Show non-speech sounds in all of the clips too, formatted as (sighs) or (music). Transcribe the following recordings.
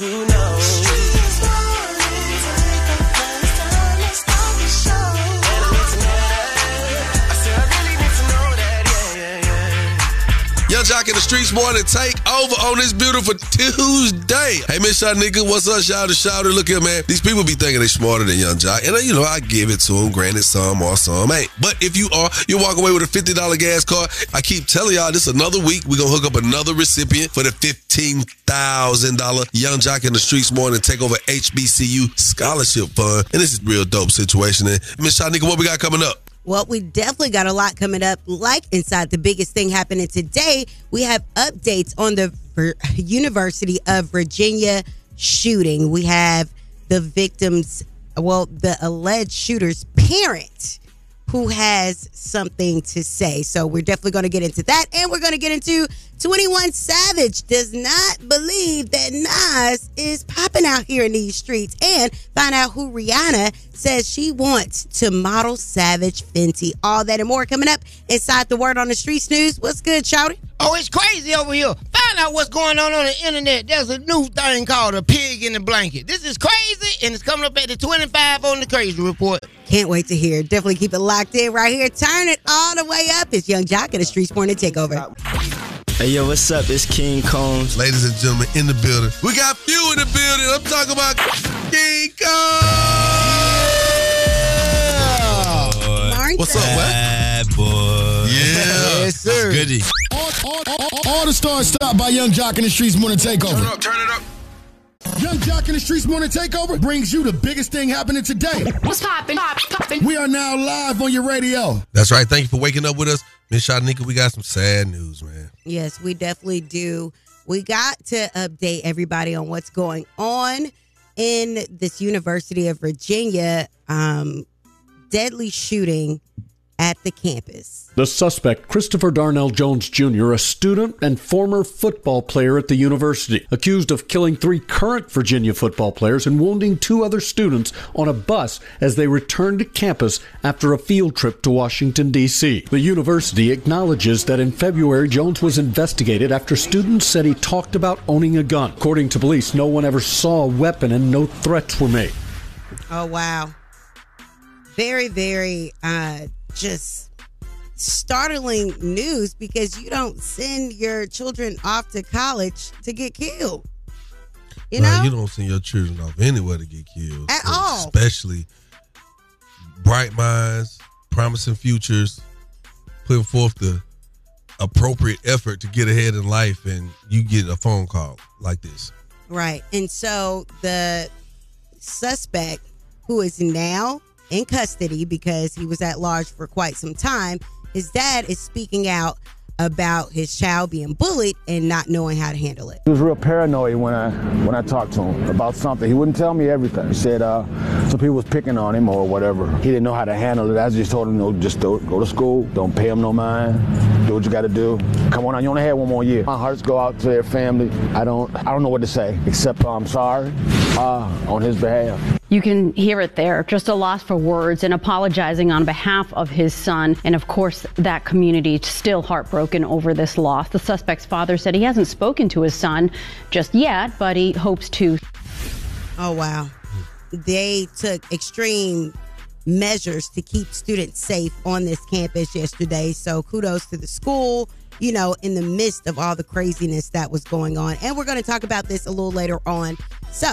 who knows? Streets morning take over on this beautiful Tuesday. Hey, Miss Shanika, what's up? Shout out and shout Look here, man. These people be thinking they smarter than Yung Joc. And, uh, you know, I give it to them. Granted, some or some ain't. But if you are, you walk away with a $50 gas card. I keep telling y'all, this another week. we going to hook up another recipient for the $15,000 Yung Joc in the streetz morning take over HBCU scholarship fund. And this is real dope situation. And Miss Shanika, what we got coming up? Well, we definitely got a lot coming up. Like inside the biggest thing happening today, we have updates on the (laughs) University of Virginia shooting. We have the victims, well, the alleged shooter's parent who has something to say. So we're definitely going to get into that. And we're going to get into 21 Savage does not believe that Nas is popping out here in these streets and find out who Rihanna says she wants to model Savage Fenty. All that and more coming up inside the Word on the Streets news. What's good, Shawty? Oh, it's crazy over here. Find out what's going on on the internet. There's a new thing called a pig in the blanket. This is crazy, and it's coming up at the 25 on the Crazy Report. Can't wait to hear. Definitely keep it locked in right here. Turn it all the way up. It's Yung Joc in the Streetz Morning Takeover. Hey yo, what's up? It's King Combs. Ladies and gentlemen, in the building. We got few in the building. I'm talking about King Kong. Martin. What's up, man? Bad boy. Yeah. Yes, sir. Goody. All, all, all, all the stars stop by Yung Joc in the Streetz Morning Takeover. Turn up, turn it up. Yung Joc in the Streetz Morning Takeover brings you the biggest thing happening today. What's poppin'? Pop, poppin'. We are now live on your radio. That's right. Thank you for waking up with us. Miss Shanika, we got some sad news, man. Yes, we definitely do. We got to update everybody on what's going on in this University of Virginia um, deadly shooting at the campus. The suspect, Christopher Darnell Jones Jr., a student and former football player at the university, accused of killing three current Virginia football players and wounding two other students on a bus as they returned to campus after a field trip to Washington, D.C. The university acknowledges that in February, Jones was investigated after students said he talked about owning a gun. According to police, no one ever saw a weapon and no threats were made. Oh, wow. Very, very uh, just startling news because you don't send your children off to college to get killed. You know? you don't send your children off anywhere to get killed. At all. Especially bright minds, promising futures, putting forth the appropriate effort to get ahead in life, and you get a phone call like this. Right. And so the suspect, who is now in custody because he was at large for quite some time, his dad is speaking out about his child being bullied and not knowing how to handle it. He was real paranoid when I when I talked to him about something. He wouldn't tell me everything. He said uh, some people was picking on him or whatever. He didn't know how to handle it. I just told him, no, just go to school. Don't pay him no mind. Do what you got to do. Come on, you only had one more year. My hearts go out to their family. I don't I don't know what to say except I'm sorry uh, on his behalf. You can hear it there. Just a loss for words and apologizing on behalf of his son. And of course, that community still heartbroken over this loss. The suspect's father said he hasn't spoken to his son just yet, but he hopes to. Oh, wow. They took extreme measures to keep students safe on this campus yesterday. So kudos to the school, you know, in the midst of all the craziness that was going on. And we're going to talk about this a little later on. So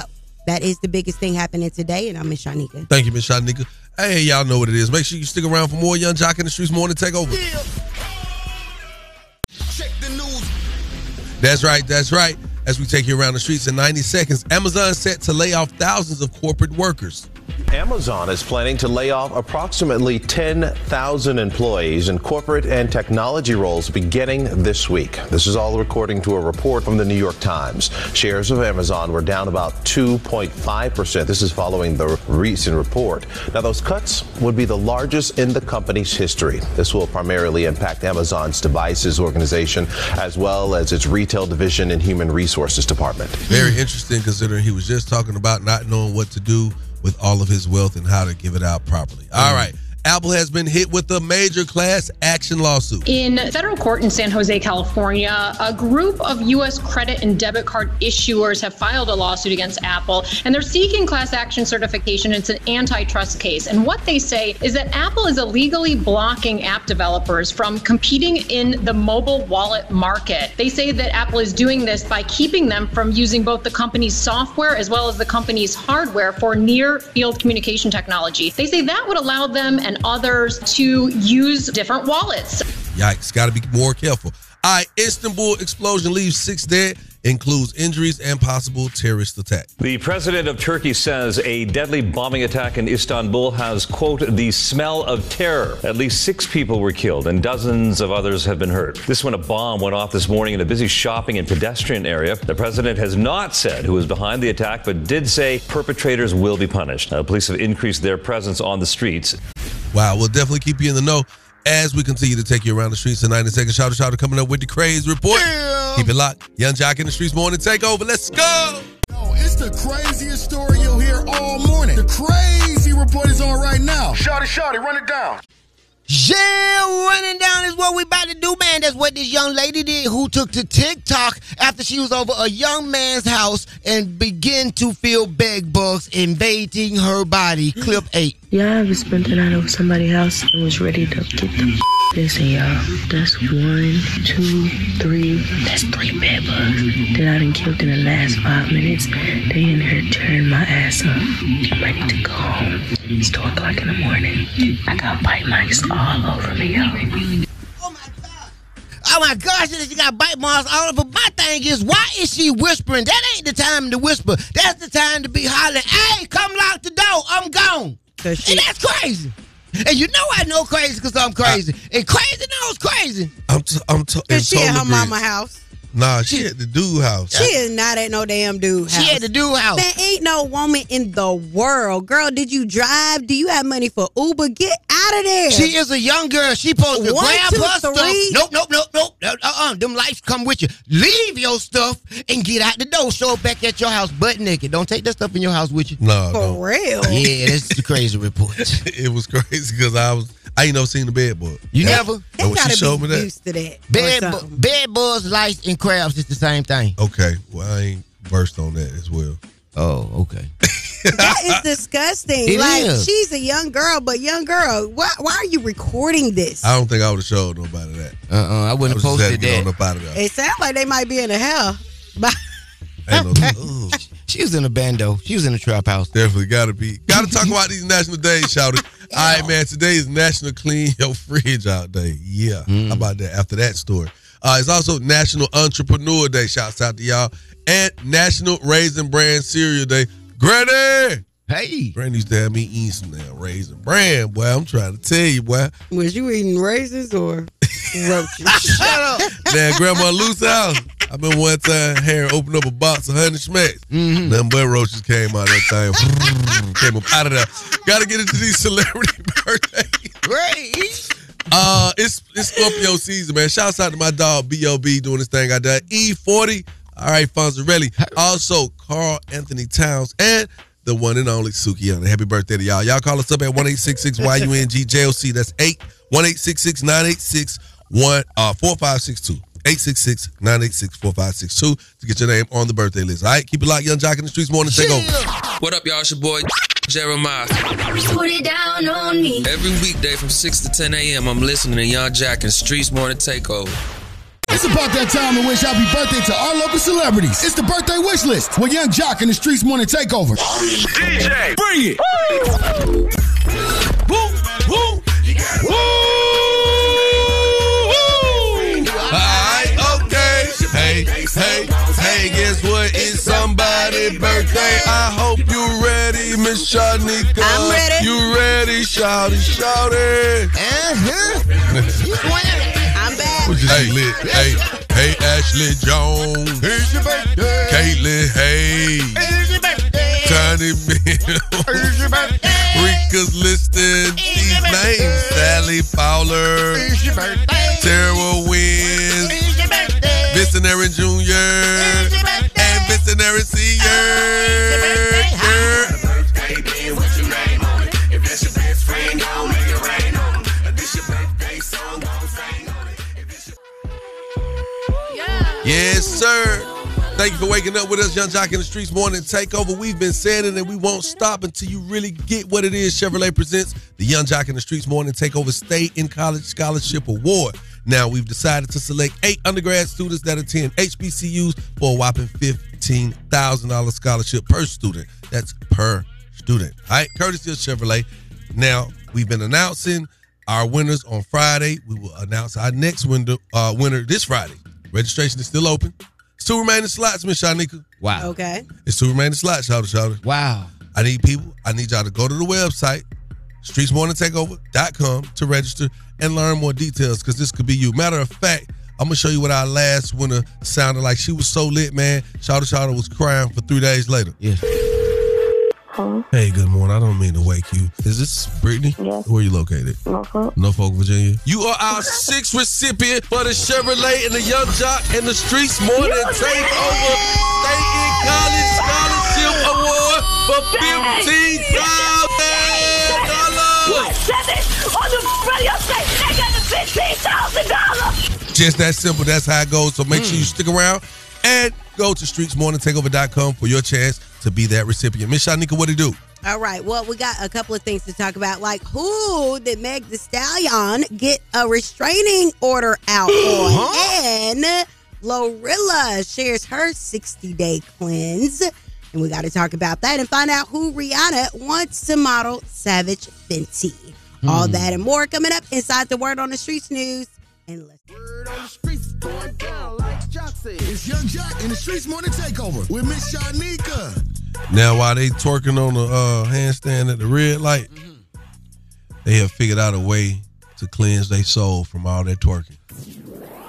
that is the biggest thing happening today. And I'm Miss Shanika. Thank you, Miss Shanika. Hey, y'all know what it is. Make sure you stick around for more Yung Joc in the Streetz morning take over. Check the news. That's right. That's right. As we take you around the streets in 90 seconds, Amazon set to lay off thousands of corporate workers. Amazon is planning to lay off approximately 10,000 employees in corporate and technology roles beginning this week. This is all according to a report from the New York Times. Shares of Amazon were down about 2.5%. This is following the recent report. Now, those cuts would be the largest in the company's history. This will primarily impact Amazon's devices organization as well as its retail division and human resources department. Very interesting considering he was just talking about not knowing what to do with all of his wealth and how to give it out properly. All right. Apple has been hit with a major class action lawsuit. In federal court in San Jose, California, a group of U.S. credit and debit card issuers have filed a lawsuit against Apple, and they're seeking class action certification. It's an antitrust case. And what they say is that Apple is illegally blocking app developers from competing in the mobile wallet market. They say that Apple is doing this by keeping them from using both the company's software as well as the company's hardware for near field communication technology. They say that would allow them and others to use different wallets. Yikes, got to be more careful. All right, Istanbul explosion leaves six dead, includes injuries and possible terrorist attack. The president of Turkey says a deadly bombing attack in Istanbul has, quote, the smell of terror. At least six people were killed and dozens of others have been hurt. This when a bomb went off this morning in a busy shopping and pedestrian area. The president has not said who was behind the attack, but did say perpetrators will be punished. Now, police have increased their presence on the streets. Wow, we'll definitely keep you in the know as we continue to take you around the streets tonight. And second shout out, shout out coming up with the craze report. Keep it locked. Yung Joc in the streetz morning takeover. Let's go. Yo, it's the craziest story you'll hear all morning. The crazy report is on right now. Shawty, shawty, run it down. Yeah, running down is what we about to do, man. That's what this young lady did who took to TikTok after she was over a young man's house and began to feel bed bugs invading her body. Clip 8. Yeah, I ever spent the night over somebody's house and was ready to get the Listen, y'all, that's one, two, three, that's three bed bugs that I done killed in the last five minutes. They in here tearing my ass up. I'm ready to go home. It's 2 o'clock in the morning. I got bite marks all over me, yo. Oh my god! Oh my gosh, she got bite marks all over. My thing is, why is she whispering? That ain't the time to whisper. That's the time to be hollering, hey, come lock the door. I'm gone. and that's crazy. And you know I know crazy because I'm crazy. and crazy knows crazy. I'm t- I'm t- in Is she at her mama house? Nah, she at the dude house. She is not at no damn dude house. She at the dude house. There ain't no woman in the world. Girl, did you drive? Do you have money for Uber? Get out of there. She is a young girl. She supposed to One, grab two, her stuff. Nope, nope, nope, nope. Uh uh. Them lights come with you. Leave your stuff and get out the door. Show up back at your house butt naked. Don't take that stuff in your house with you. No, For no. real. Yeah, that's the crazy report. (laughs) it was crazy because I was I ain't never seen the bed bug. You never? And They she gotta showed me be that, used to that. or Bed, bu- bed bugs, lights, and crabs is the same thing. okay, well I ain't versed on that as well. Oh, okay. that is disgusting. It like is. she's a young girl, but young girl, why why are you recording this? I don't think I would have showed nobody that. Uh uh I I wouldn't was have to posted get on that. up out of there. It sounds like they might be in a hell. (laughs) But Ain't no, She was in a bando. She was in a trap house. definitely gotta be. Gotta talk about these national days, shouted. (laughs) All right, man. Today is National Clean Your Fridge Out Day. Yeah, how about that? After that story, uh, it's also National Entrepreneur Day. Shouts out to y'all and National Raisin Bran Cereal Day. Granny, Hey. Granny used to have me eating some damn raisin bran. Boy, I'm trying to tell you, boy. was you eating raisins or roaches? (laughs) Shut up. Damn, Grandma Luce house. I remember one time Harry opened up a box of honey smacks. Mm-hmm. Nothing but roaches came out of that thing. (laughs) came up out of there. Gotta get into these celebrity (laughs) birthdays. Great. Uh, it's it's Scorpio season, man. Shouts out to my dog B.O.B. doing this thing out there. E40. All right, Fonzarelli. Also, Carl Anthony Towns and the one and only Suki Young. Happy birthday to y'all. Y'all call us up at 1-866 YUNG That's 8 1-866 986 1 uh 4562. 866-986-4562 to get your name on the birthday list. All right, keep it locked, Yung Joc in the streets morning. Take over. What up, y'all? It's your boy Jeremiah. Put it down on me. Every weekday from 6 to 10 a.m., I'm listening to Young Jack and Streetz Morning Takeover. It's about that time to wish happy birthday to our local celebrities. It's the birthday wish list with Yung Joc in the Streetz Morning Takeover. DJ, bring it. Alright, Hey, hey, hey, guess what? It's somebody's birthday. I hope you ready, Miss Shanika. I'm ready. You ready? Shout it, shout it. Uh-huh. I'm back. Hey, lit. Hey, hey, Ashley Jones. Here's your birthday. Caitlin Hayes. Here's your birthday. Tiny Bill. Here's your birthday. Rika's listing these names. Sally Fowler. Here's your birthday. Tara Vincent Aaron Jr. and Vincent Aaron Sr. Yes, sir. Thank you for waking up with us, Yung Joc in the Streetz Morning Takeover. We've been saying that and we won't stop until you really get what it is. Chevrolet presents the Yung Joc in the Streetz Morning Takeover State in College Scholarship Award. Now, we've decided to select eight undergrad students that attend HBCUs for a whopping $15,000 scholarship per student. That's per student. All right, courtesy of Chevrolet. Now, we've been announcing our winners on Friday. We will announce our next window, uh, winner this Friday. Registration is still open. It's two remaining slots, Miss Shanika. Wow. Okay. It's two remaining slots, shout shout Wow. I need people. I need y'all to go to the website, streetzmorningtakeover.com to register and learn more details because this could be you. Matter of fact, I'm gonna show you what our last winner sounded like. She was so lit, man. Shawty Shawty was crying for three days later. Yeah. Hey, good morning. I don't mean to wake you. Is this Brittany? Yes. Where you located? Norfolk. Norfolk, Virginia. You are our sixth recipient for the Chevrolet and the Yung Joc and the Streetz Morning Takeover Stay in College Scholarship Award for fifteen thousand (laughs) dollars. on the radio station, they got the fifteen thousand dollars. Just that simple. That's how it goes. So make sure you hmm. stick around and go to streetzmorningtakeover.com for your chance to be that recipient. Miss Shanika, what do you do? All right. Well, we got a couple of things to talk about. Like, who did Meg the Stallion get a restraining order out (gasps) on? And Glorilla shares her 60 day cleanse. And we got to talk about that and find out who Rihanna wants to model Savage Fenty. All Hmm. that and more coming up inside the Word on the Streets news. And let's Word on the Streets going down like Jackson. It's Yung Joc in the Streetz Morning Takeover with Miss Shanika. Now, while they twerking on the uh, handstand at the red light, they have figured out a way to cleanse their soul from all that twerking.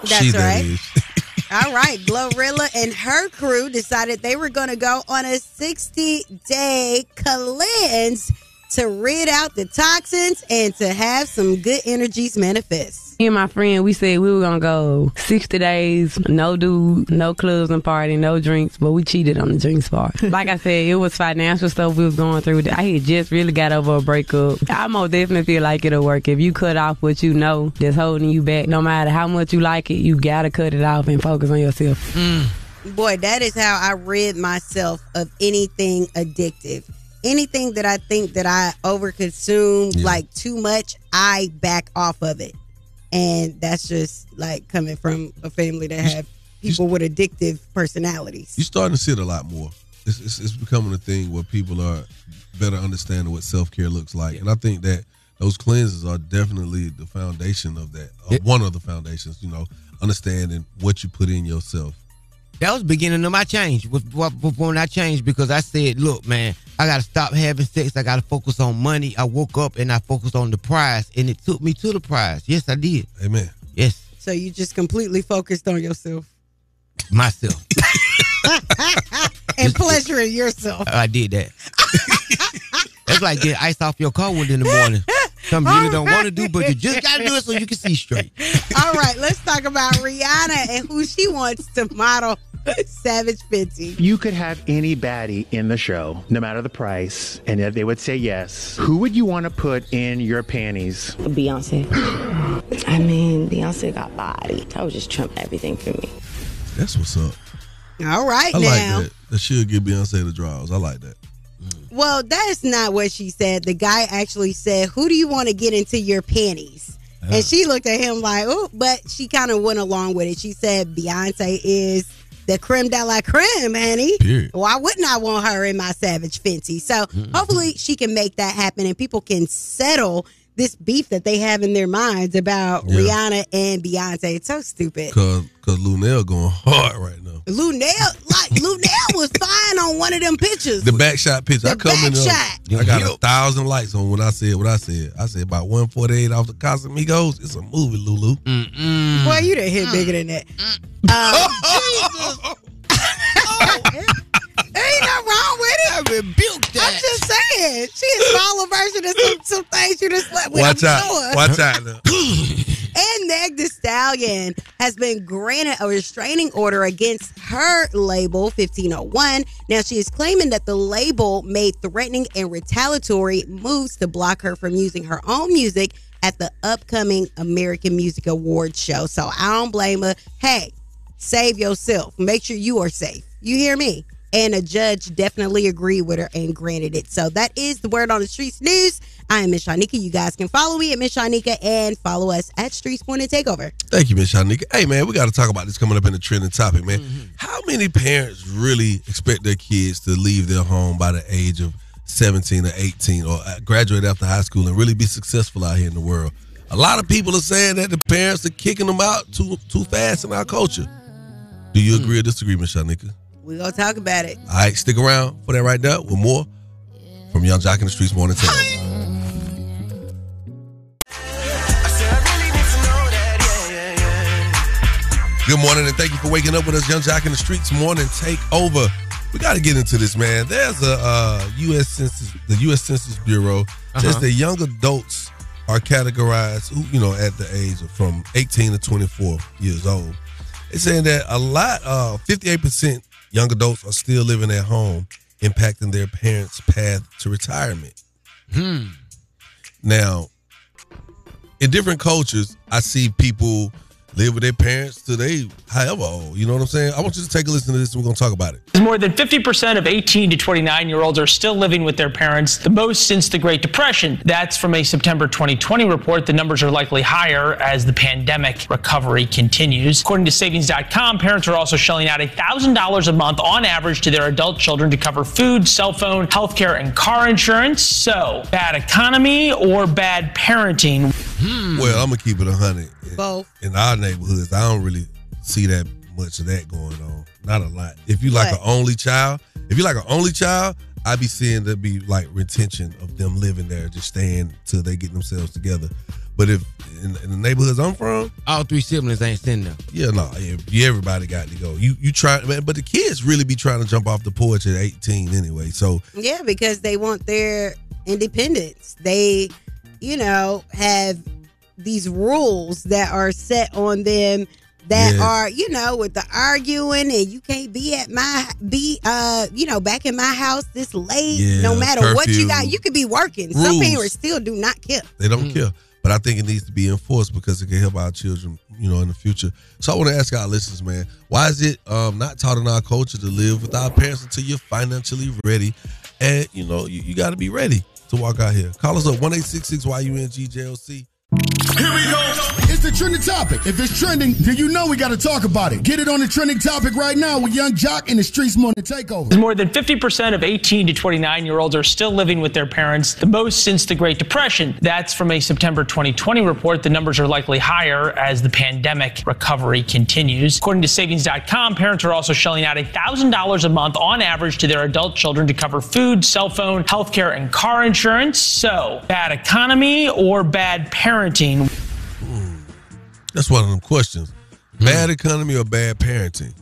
That's She right. is. (laughs) All right, Glorilla and her crew decided they were going to go on a 60 day cleanse to rid out the toxins and to have some good energies manifest. Me and my friend, we said we were gonna go 60 days, no dude, no clubs and party, no drinks, but we cheated on the drinks part. (laughs) like I said, it was financial stuff we was going through. I had just really got over a breakup. I most definitely feel like it'll work. If you cut off what you know that's holding you back, no matter how much you like it, you gotta cut it off and focus on yourself. Mm. Boy, that is how I rid myself of anything addictive. Anything that I think that I overconsume like too much, I back off of it. And that's just like coming from a family that have people with addictive personalities. You're starting to see it a lot more. It's, it's, it's becoming a thing where people are better understanding what self care looks like, and I think that those cleanses are definitely the foundation of that. Uh, one of the foundations, you know, understanding what you put in yourself. That was beginning of my change. When I changed because I said, look, man, I got to stop having sex. I got to focus on money. I woke up and I focused on the prize, and it took me to the prize. Yes, I did. Amen. Yes, So you just completely focused on yourself myself. (laughs) (laughs) and pleasuring yourself. I did that. That's like getting ice off your car wood in the morning. Something you really don't want to do, but you just got to do it so you can see straight. All right, let's talk about Rihanna and who she wants to model (laughs) Savage Fenty. You could have any baddie in the show, no matter the price, and if they would say yes. Who would you want to put in your panties? Beyonce. (gasps) I mean, Beyonce got body. That would just trump everything for me. That's what's up. All right, I now. like that. That should give Beyonce the draws. I like that. Mm. Well, that's not what she said. The guy actually said, Who do you want to get into your panties? And ah. she looked at him like, Oh, but she kind of went along with it. She said, Beyonce is the creme de la creme, honey. Period. Why wouldn't I want her in my Savage Fenty? So mm-hmm. hopefully she can make that happen and people can settle this beef that they have in their minds about Yeah. Rihanna and Beyonce. It's so stupid. Cause cause Lunel going hard right now. Lunel, like Lunel was fine on one of them pictures. The back shot picture. I The come in back there. shot. I got a thousand likes on when I said what I said. I said about 148 off the Casamigos. It's a movie, Lulu. Boy, you done hit bigger than that. Um, (laughs) Ain't nothing wrong with it. I rebuked that. I'm just saying. She is a smaller version of some, some things you just slept with. Watch I'm out. sure. Watch out now. (laughs) And Meg The Stallion has been granted a restraining order against her label, 1501. Now, she is claiming that the label made threatening and retaliatory moves to block her from using her own music at the upcoming American Music Awards show. So I don't blame her. Hey, save yourself. Make sure you are safe. You hear me? And a judge definitely agreed with her and granted it. So that is the word on the streets news. I am Miss Shanika. You guys can follow me at Miss Shanika and follow us at Streets and Takeover. Thank you, Miss Shanika. Hey, man, we got to talk about this coming up in the trending topic, man. How many parents really expect their kids to leave their home by the age of 17 or 18 or uh, graduate after high school and really be successful out here in the world? A lot of people are saying that the parents are kicking them out too too fast in our culture. Do you agree or disagree, Miss Shanika? We going to talk about it. All right, stick around for that right now with more from Yung Joc in the Streetz Morning Takeover. Good morning and thank you for waking up with us, Yung Joc in the Streetz Morning Takeover. We got to get into this, man. There's a uh, U.S. Census, the U.S. Census Bureau says Uh-huh. that young adults are categorized, you know, at the age of from 18 to 24 years old. It's saying that a lot, uh, 58% young adults are still living at home, impacting their parents' path to retirement. Hmm. Now, in different cultures, I see people live with their parents till they however old. You know what I'm saying? I want you to take a listen to this and we're gonna talk about it. More than 50% of 18 to 29 year olds are still living with their parents, the most since the Great Depression. That's from a September 2020 report. The numbers are likely higher as the pandemic recovery continues. According to Savings.com, parents are also shelling out $1,000 a month on average to their adult children to cover food, cell phone, healthcare, and car insurance. So, bad economy or bad parenting? Well, I'm gonna keep it a hundred. Both. In our neighborhoods, I don't really see that much of that going on. Not a lot. If you like an only child, if you like an only child, I'd be seeing there be like retention of them living there, just staying till they get themselves together. But if in, in the neighborhoods I'm from, All three siblings ain't sitting there. yeah, no, yeah, yeah, everybody got to go. You you try, man, but the kids really be trying to jump off the porch at 18 anyway. So Yeah, because they want their independence. They, you know, have these rules that are set on them that Yeah. are, you know, with the arguing and you can't be at my be uh, you know, back in my house this late, Yeah, no matter what you got. You could be working. Some rules. parents still do not care. They don't care. But I think it needs to be enforced because it can help our children, you know, in the future. So I want to ask our listeners, man, why is it um, not taught in our culture to live with our parents until you're financially ready? And, you know, you, you got to be ready to walk out here. Call us up, 1 YUNG Here we go. It's the trending topic. If it's trending, then you know we got to talk about it. Get it on the trending topic right now with Yung Joc in the Streetz Morning Takeover. More than 50% of 18 to 29 year olds are still living with their parents, the most since the Great Depression. That's from a September 2020 report. The numbers are likely higher as the pandemic recovery continues. According to Savings.com, parents are also shelling out $1,000 a month on average to their adult children to cover food, cell phone, healthcare, and car insurance. So, bad economy or bad parenting? That's one of them questions. Bad economy or bad parenting?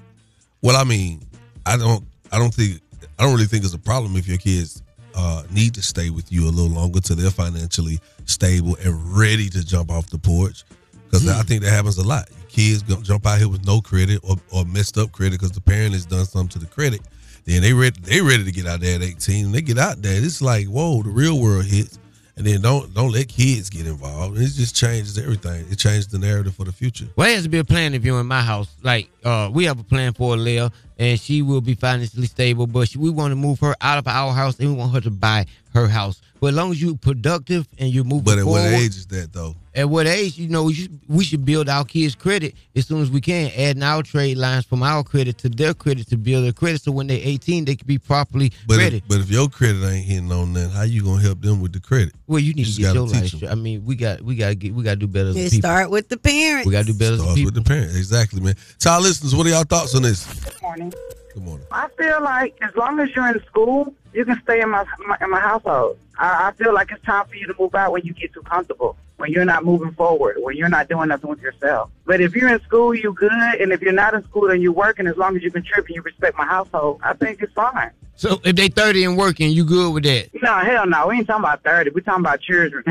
Well, I mean, I don't I don't think I don't really think it's a problem if your kids uh, need to stay with you a little longer till they're financially stable and ready to jump off the porch. Because I think that happens a lot. Kids gonna jump out here with no credit or, or messed up credit because the parent has done something to the credit. Then they ready they ready to get out there at 18. And they get out there. It's like, whoa, the real world hits. And then don't don't let kids get involved. It just changes everything. It changes the narrative for the future. Well, it has to be a plan if you're in my house. Like, uh, we have a plan for Leah, and she will be financially stable, but she, we want to move her out of our house, and we want her to buy her house. But as long as you're productive and you're moving But at forward, what age is that though? At what age, you know, we should, we should build our kids' credit as soon as we can, adding our trade lines from our credit to their credit to build their credit, so when they're 18, they can be properly But ready. if, but if your credit ain't hitting on that, how you gonna help them with the credit? well, you need just to get your life life. 'em. straight. I mean, we got we got to get we got to do better as It people. start with the parents. We got to do better as Starts with the parents. Exactly, man. To our listeners, what are y'all thoughts on this? Good morning. Good morning. I feel like as long as you're in school, you can stay in my, my in my household. I, I feel like it's time for you to move out when you get too comfortable, when you're not moving forward, when you're not doing nothing with yourself. But if you're in school, you good, and if you're not in school and you're working, as long as you contribute, and you respect my household. I think it's fine. So if they 30 and working, you good with that? No, hell no. We ain't talking about thirty. We talking about children.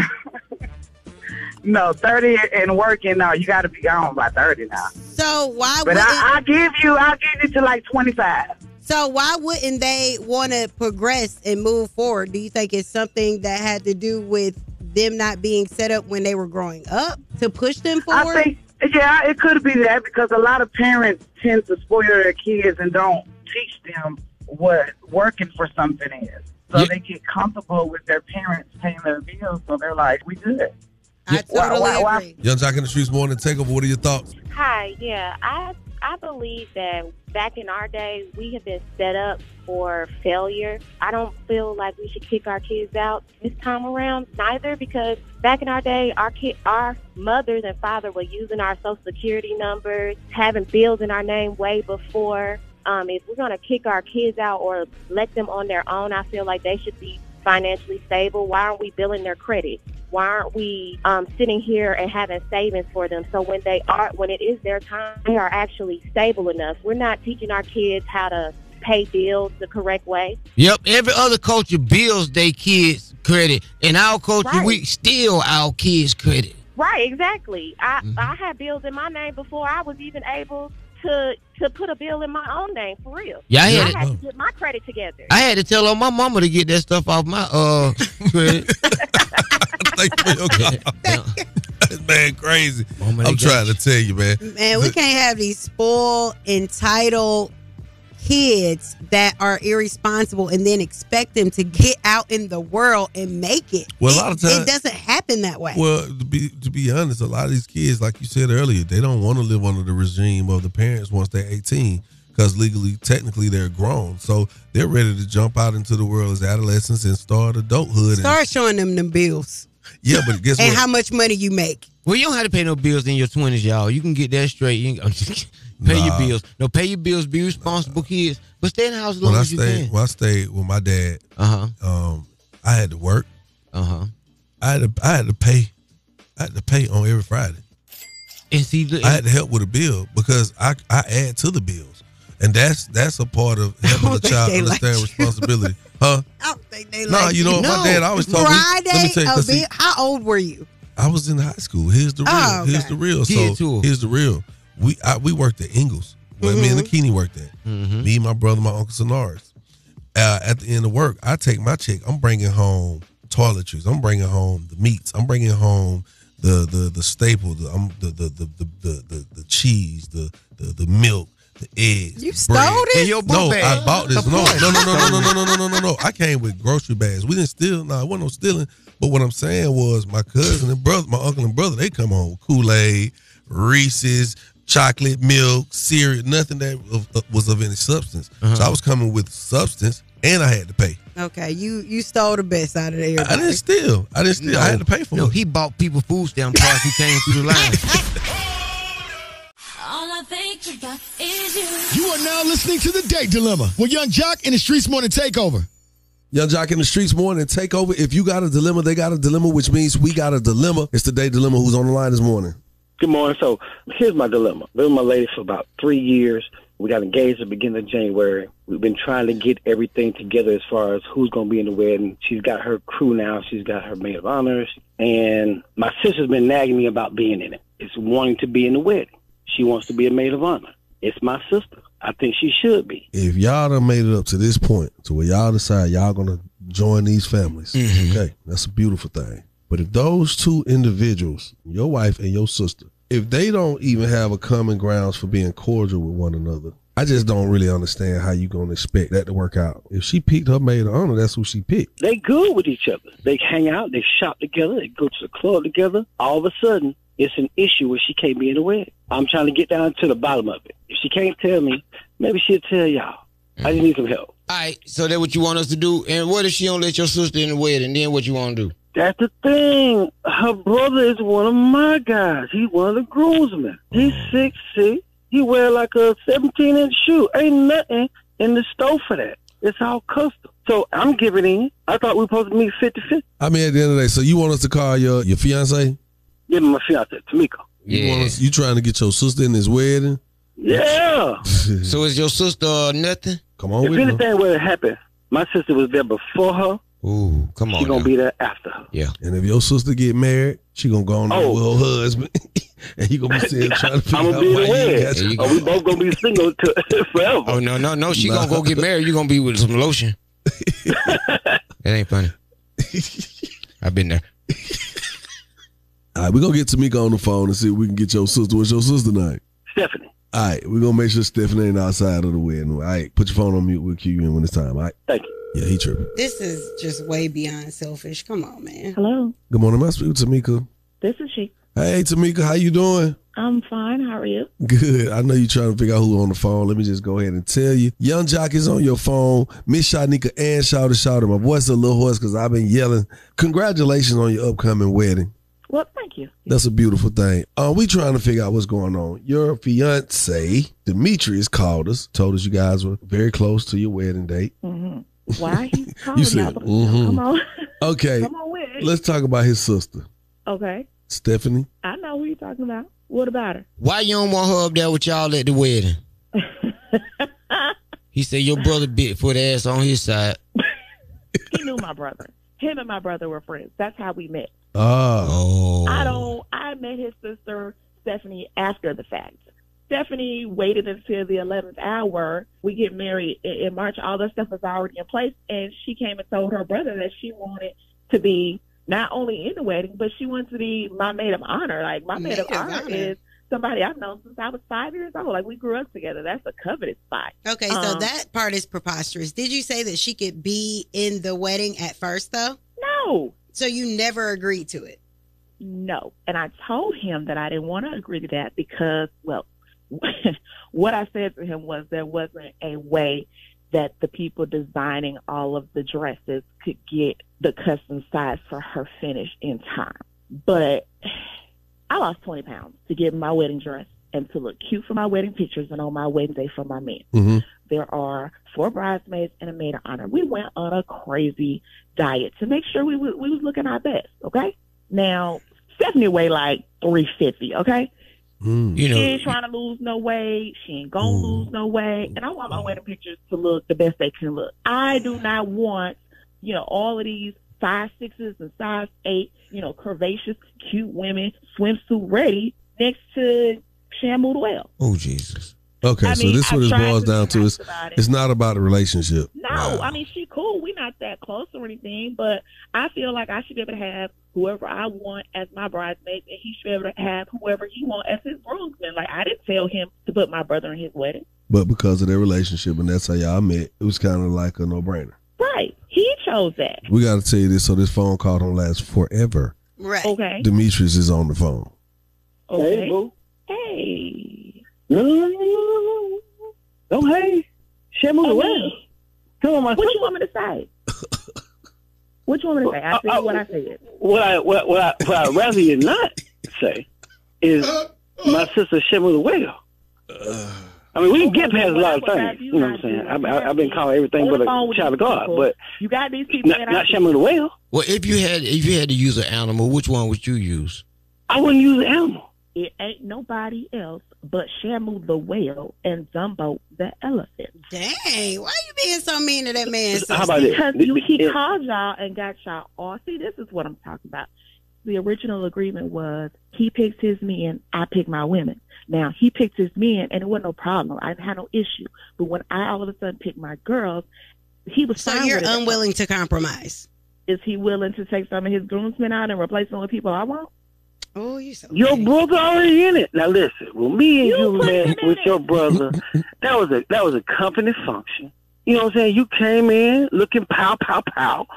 (laughs) no, thirty and working. No, you got to be gone by thirty now. So why But wouldn't I, I give you, I give you to like twenty five. So why wouldn't they want to progress and move forward? Do you think it's something that had to do with them not being set up when they were growing up to push them forward? I think, yeah, it could be that because a lot of parents tend to spoil their kids and don't teach them what working for something is. So they get comfortable with their parents paying their bills, so they're like, "We good." I Why- totally why- why- agree. Yung Joc in the Streetz morning takeover. What are your thoughts? Hi, yeah, I I believe that back in our day we have been set up for failure. I don't feel like we should kick our kids out this time around neither because back in our day our kid our mothers and father were using our social security numbers, having bills in our name way before. Um, if we're gonna kick our kids out or let them on their own, I feel like they should be financially stable. Why aren't we billing their credit? Why aren't we um, sitting here and having savings for them? So when they are, when it is their time, they are actually stable enough. We're not teaching our kids how to pay bills the correct way. Yep, every other culture bills their kids credit. In our culture, Right. we steal our kids credit. Right, exactly. I Mm-hmm. I had bills in my name before I was even able to to put a bill in my own name for real. Yeah, I had it. had to get my credit together. I had to tell on my mama to get that stuff off my uh (laughs) credit. man, crazy. they I'm got trying to tell you, man. Man, we can't have these spoiled, entitled kids that are irresponsible and then expect them to get out in the world and make it. Well, a lot of times It doesn't happen that way. well, to be to be honest, a lot of these kids, like you said earlier, they don't want to live under the regime of the parents once they're 18 because legally, technically, they're grown. So they're ready to jump out into the world as adolescents and start adulthood. and- Start showing them them bills yeah, but guess what? (laughs) and what? how much money you make. Well, you don't have to pay no bills in your twenties, y'all. You can get that straight. You ain't- (laughs) pay your Nah. bills. No, pay your bills. Be responsible kids. But stay in the house as long when I as you stayed can. when I stayed with my dad, uh huh, um, I had to work. Uh huh. I had to I had to pay. I had to pay on every Friday. And see, I had to help with a bill because I I add to the bills, and that's that's a part of (laughs) helping the child they like understand responsibility, (laughs) huh? I don't think they Nah, like you know what? My dad always told me- Friday, let me tell you, see- how old were you? I was in high school. Here's the real. Oh, okay. Here's the real. So here's the real. We I, we worked at Ingles. Where me and Mm-hmm. Akini worked at. Me, my brother, my uncle Sonaris. Uh, at the end of work, I take my check. I'm bringing home toiletries. I'm bringing home the meats. I'm bringing home the the the staple. The um, the, the, the, the, the, the the cheese. The the the milk. The eggs. You stole bread. it? In your no, bag. I bought this. No, no, no, no, no, no, no, no, no, no, no, no. I came with grocery bags. We didn't steal. No, it wasn't no stealing. But what I'm saying was my cousin and brother, my uncle and brother, they come home with Kool Aid, Reese's, chocolate, milk, cereal, nothing that of- of- was of any substance. So I was coming with substance, and I had to pay. Okay, you you stole the best out of there. I didn't steal. I didn't steal. I had to pay for no, it. he bought people food stamp cards who came through the (laughs) line. All I think about is you. You are now listening to the Date Dilemma with Yung Joc in the Streetz Morning Takeover. Yung Joc in the streetz morning Takeover. If you got a dilemma, they got a dilemma, which means we got a dilemma. It's the day dilemma. Who's on the line this morning? Good morning. So here's my dilemma. Been with my lady for about three years. We got engaged at the beginning of January. We've been trying to get everything together as far as who's going to be in the wedding. She's got her crew now. She's got her maid of honors. And my sister's been nagging me about being in it. It's wanting to be in the wedding. She wants to be a maid of honor. It's my sister. I think she should be. If y'all done made it up to this point, to where y'all decide y'all gonna join these families, mm-hmm. okay, that's a beautiful thing. But if those two individuals, your wife and your sister, if they don't even have a common grounds for being cordial with one another, I just don't really understand how you gonna expect that to work out. If she picked her maid of honor, that's who she picked. They good with each other. They hang out. They shop together. They go to the club together. All of a sudden, it's an issue where she can't be in the wedding. I'm trying to get down to the bottom of it. If she can't tell me, maybe she'll tell y'all. I just need some help. All right, so that's what you want us to do. And what if she don't let your sister in the wedding? And then what you want to do? That's the thing. Her brother is one of my guys. He's one of the groomsmen. He's six six. He wear like a seventeen inch shoe. Ain't nothing in the store for that. It's all custom. So I'm giving in. I thought we were supposed to meet 50-50. I mean, at the end of the day, so you want us to call your your fiance? Give me my fiance, Tamika. You want us? You trying to get your sister in this wedding? Yeah. (laughs) so is your sister uh, nothing? Come on if with me. anything would have happened, my sister was there before her. Ooh, come She on gonna now. be there after her. Yeah. And if your sister get married, she gonna go on there Oh. with her husband, (laughs) and you gonna be sitting (laughs) trying to figure I'm out gonna be in why the you ain't wedding. got your- Or we both gonna be single to, (laughs) forever. Oh no, no, no. She Nah. gonna go get married. You gonna be with some lotion. that ain't funny. I've been there. All right, we're gonna get Tamika on the phone and see if we can get your sister. What's your sister name? Stephanie. All right, we're gonna make sure Stephanie ain't outside of the wedding. All right, put your phone on mute. We'll cue you in when it's time. All right. Thank you. Yeah, he tripping. This is just way beyond selfish. Come on, man. Hello, Good morning, my speak with Tamika. this is she. Hey, Tamika, how you doing? I'm fine. How are you? Good. I know you're trying to figure out who's on the phone. Let me just go ahead and tell you. Yung Joc is on your phone. Miss Shanika and Shawty Shawty. My voice is a little hoarse because I've been yelling. Congratulations on your upcoming wedding. Well, thank you. That's a beautiful thing. Uh, we trying to figure out what's going on. Your fiance, Demetrius, called us, told us you guys were very close to your wedding date. hmm Why he's (laughs) calling You said, y'all? mhm. Come on. (laughs) Okay. Come on with it. Let's talk about his sister, Okay. Stephanie. I know who you're talking about. What about her? Why you don't want her up there with y'all at the wedding? (laughs) he said your brother bit foot ass on his side. He knew my brother. Him and my brother were friends. That's how we met. Oh. I don't. I met his sister Stephanie after the fact. Stephanie waited until the eleventh hour. We get married in, in March. All that stuff was already in place, and she came and told her brother that she wanted to be not only in the wedding, but she wanted to be my maid of honor. Like my maid of of honor, honor. is somebody I've known since I was five years old. Like we grew up together. That's a coveted spot. Okay, so Um, that part is preposterous. Did you say that she could be in the wedding at first, though? No. So you never agreed to it? No. And I told him that I didn't want to agree to that because, well, what I said to him was there wasn't a way that the people designing all of the dresses could get the custom size for her finish in time. But I lost 20 pounds to get my wedding dress and to look cute for my wedding pictures and on my wedding day for my men. Mm-hmm. There are four bridesmaids and a maid of honor. We went on a crazy diet to make sure we, wa- we was looking our best. Okay. Now, Stephanie weighed like 350. Okay. Mm. You she ain't trying to lose no weight. She ain't gonna lose no weight. And I want my wedding pictures to look the best they can look. I do not want, you know, all of these size sixes and size eight, you know, curvaceous, cute women, swimsuit ready next to Shamu the Whale. oh Jesus. Okay, I so mean, this is what it boils to down to. nice It's, it. it's not about a relationship. No, I mean she cool. We're not that close or anything, but I feel like I should be able to have whoever I want as my bridesmaid, and he should be able to have whoever he want as his groomsman. Like I didn't tell him to put my brother in his wedding. But because of their relationship and that's how y'all met, it was kind of like a no brainer. Right. He chose that. We got to tell you this so this phone call don't last forever. Right. Okay. Demetrius is on the phone. Okay. Hey, boo. Hey. No, no, no, no, no, no. Oh, hey. Shamu the Whale. me. Come on, my What you want me to say? (laughs) what you want me to say? I said Uh, uh, what I said. what I what what I, what I'd rather you not say is my sister Shamu the Whale. I mean, we can get past a lot of things. You know what I'm saying? I, I, I've been called everything but a child of God, but You got these people not, not Shamu the Whale. Well, if you had if you had to use an animal, which one would you use? I wouldn't use an animal. It ain't nobody else but Shamu the whale and Dumbo the elephant. Dang, why are you being so mean to that man? How about? Because Th- you, he it- called y'all and got y'all all. See, this is what I'm talking about. The original agreement was he picks his men, I pick my women. Now he picked his men, and it wasn't no problem. I didn't have no issue. But when I all of a sudden picked my girls, he was So fine you're with it. unwilling to compromise. Is he willing to take some of his groomsmen out and replace them with people I want? Oh, you so Your brother already in it. Now listen, when me and You you, put met with it. your brother, that was a that was a company function. You know what I'm saying? You came in looking pow pow pow.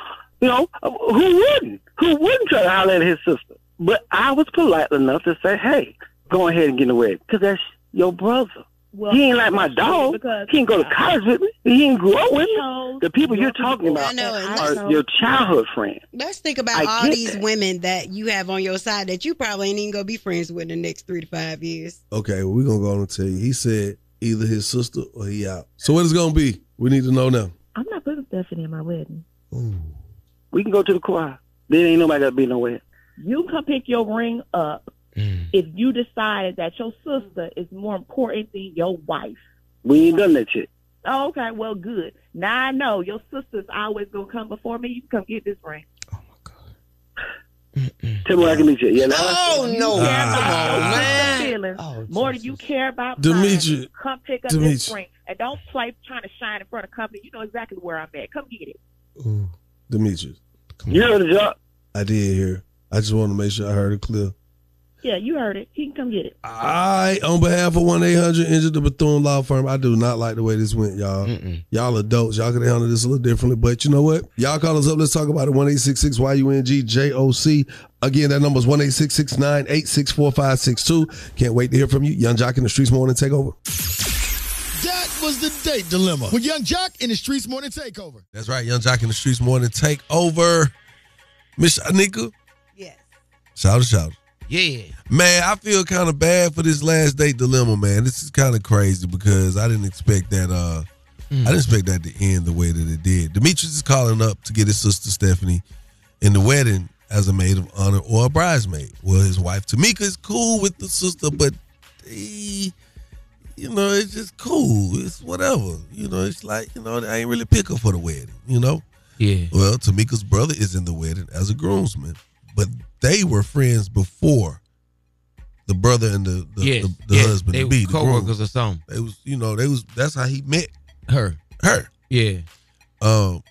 You know uh, who wouldn't? Who wouldn't try to holler at his sister? But I was polite enough to say, "Hey, go ahead and get away," because that's your brother. Well, he ain't like my dog. because He ain't go to college with me. He ain't grow up with me. The people you're talking about I know, are let's- your childhood friends. Let's think about I all these that. women that you have on your side that you probably ain't even gonna be friends with in the next three to five years. Okay, well, we're going to go on and tell you. He said either his sister or he out. So what is it going to be? We need to know now. I'm not putting Stephanie in my wedding. We can go to the choir. There ain't nobody got to be nowhere. You come pick your ring up Mm. if you decide that your sister is more important than your wife. We ain't done that shit. Oh, okay, well, good. Now I know your sister's always gonna come before me. You can come get this ring. Oh my god. Tell me where I can meet you. Yeah, now, Oh no! You Come on, your man. sister's feelings oh, more than you care about Demetri- mine. Come pick up this ring and don't play trying to shine in front of company. You know exactly where I'm at. Come get it. Ooh, Demetrius, you heard the job. I did hear. I just want to make sure I heard it clear. Yeah, you heard it. He can come get it. I, on behalf of 1 800 Injured the Bethune Law Firm, I do not like the way this went, y'all. Y'all adults, y'all could handle this a little differently. But you know what? Y'all call us up. Let's talk about it. 1 866 YUNG Again, that number is 1 866 986 4562. Can't wait to hear from you. Yung Joc in the Streetz Morning Takeover. That was the date dilemma with Yung Joc in the Streetz Morning Takeover. That's right. Yung Joc in the Streetz Morning Takeover. Miss Anika? Yes. Shout out, shout out. Yeah. Man, I feel kind of bad for this last date dilemma, man. This is kind of crazy because I didn't expect that. Uh, I didn't expect that to end the way that it did. Demetrius is calling up to get his sister Stephanie in the wedding as a maid of honor or a bridesmaid. Well, his wife Tamika is cool with the sister, but they, you know, it's just cool. It's whatever. You know, it's like you know, I ain't really pick her for the wedding. You know. Yeah. Well, Tamika's brother is in the wedding as a groomsman, but they were friends before the brother and the the, Yes, the, the yes, husband they be the co-workers or something. They was, you know, they was. That's how he met Her. her. Yeah. Um,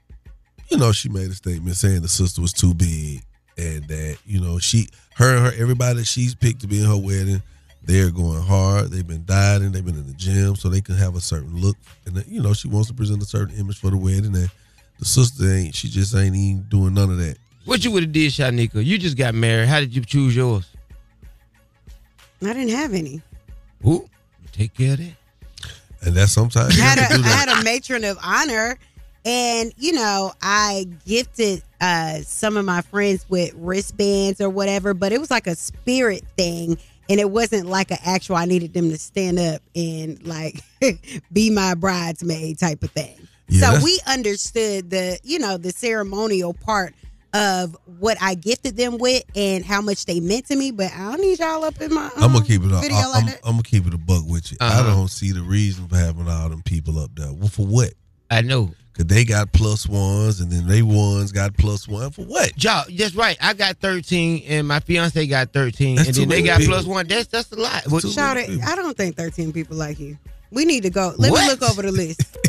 you know, she made a statement saying the sister was too big and that you know she, her, and her, everybody that she's picked to be in her wedding. They're going hard. They've been dieting. They've been in the gym, so they can have a certain look. And you know, she wants to present a certain image for the wedding. And the sister ain't. She just ain't even doing none of that. What you would have did, Shanika? You just got married. How did you choose yours? I didn't have any. Who? Take care of that. And that's sometimes I had, have a, to I had a matron of honor, and you know, I gifted uh, some of my friends with wristbands or whatever, but it was like a spirit thing, and it wasn't like an actual. I needed them to stand up and like (laughs) be my bridesmaid type of thing. Yeah, so we understood the you know the ceremonial part of what I gifted them with and how much they meant to me, but I don't need y'all up in my. I'm gonna um, keep it. up. video I'm, like I'm, that. I'm gonna keep it a buck with you. I Uh-huh. don't see the reason for having all them people up there. Well, for what? I know. Cause they got plus ones, and then they ones got plus one for what? Y'all, that's right. I got 13 and my fiance got 13. That's and then they got people. plus one. That's that's a lot. What- Shout it. I don't think 13 people like you. We need to go. Let What? me look over the list. (laughs)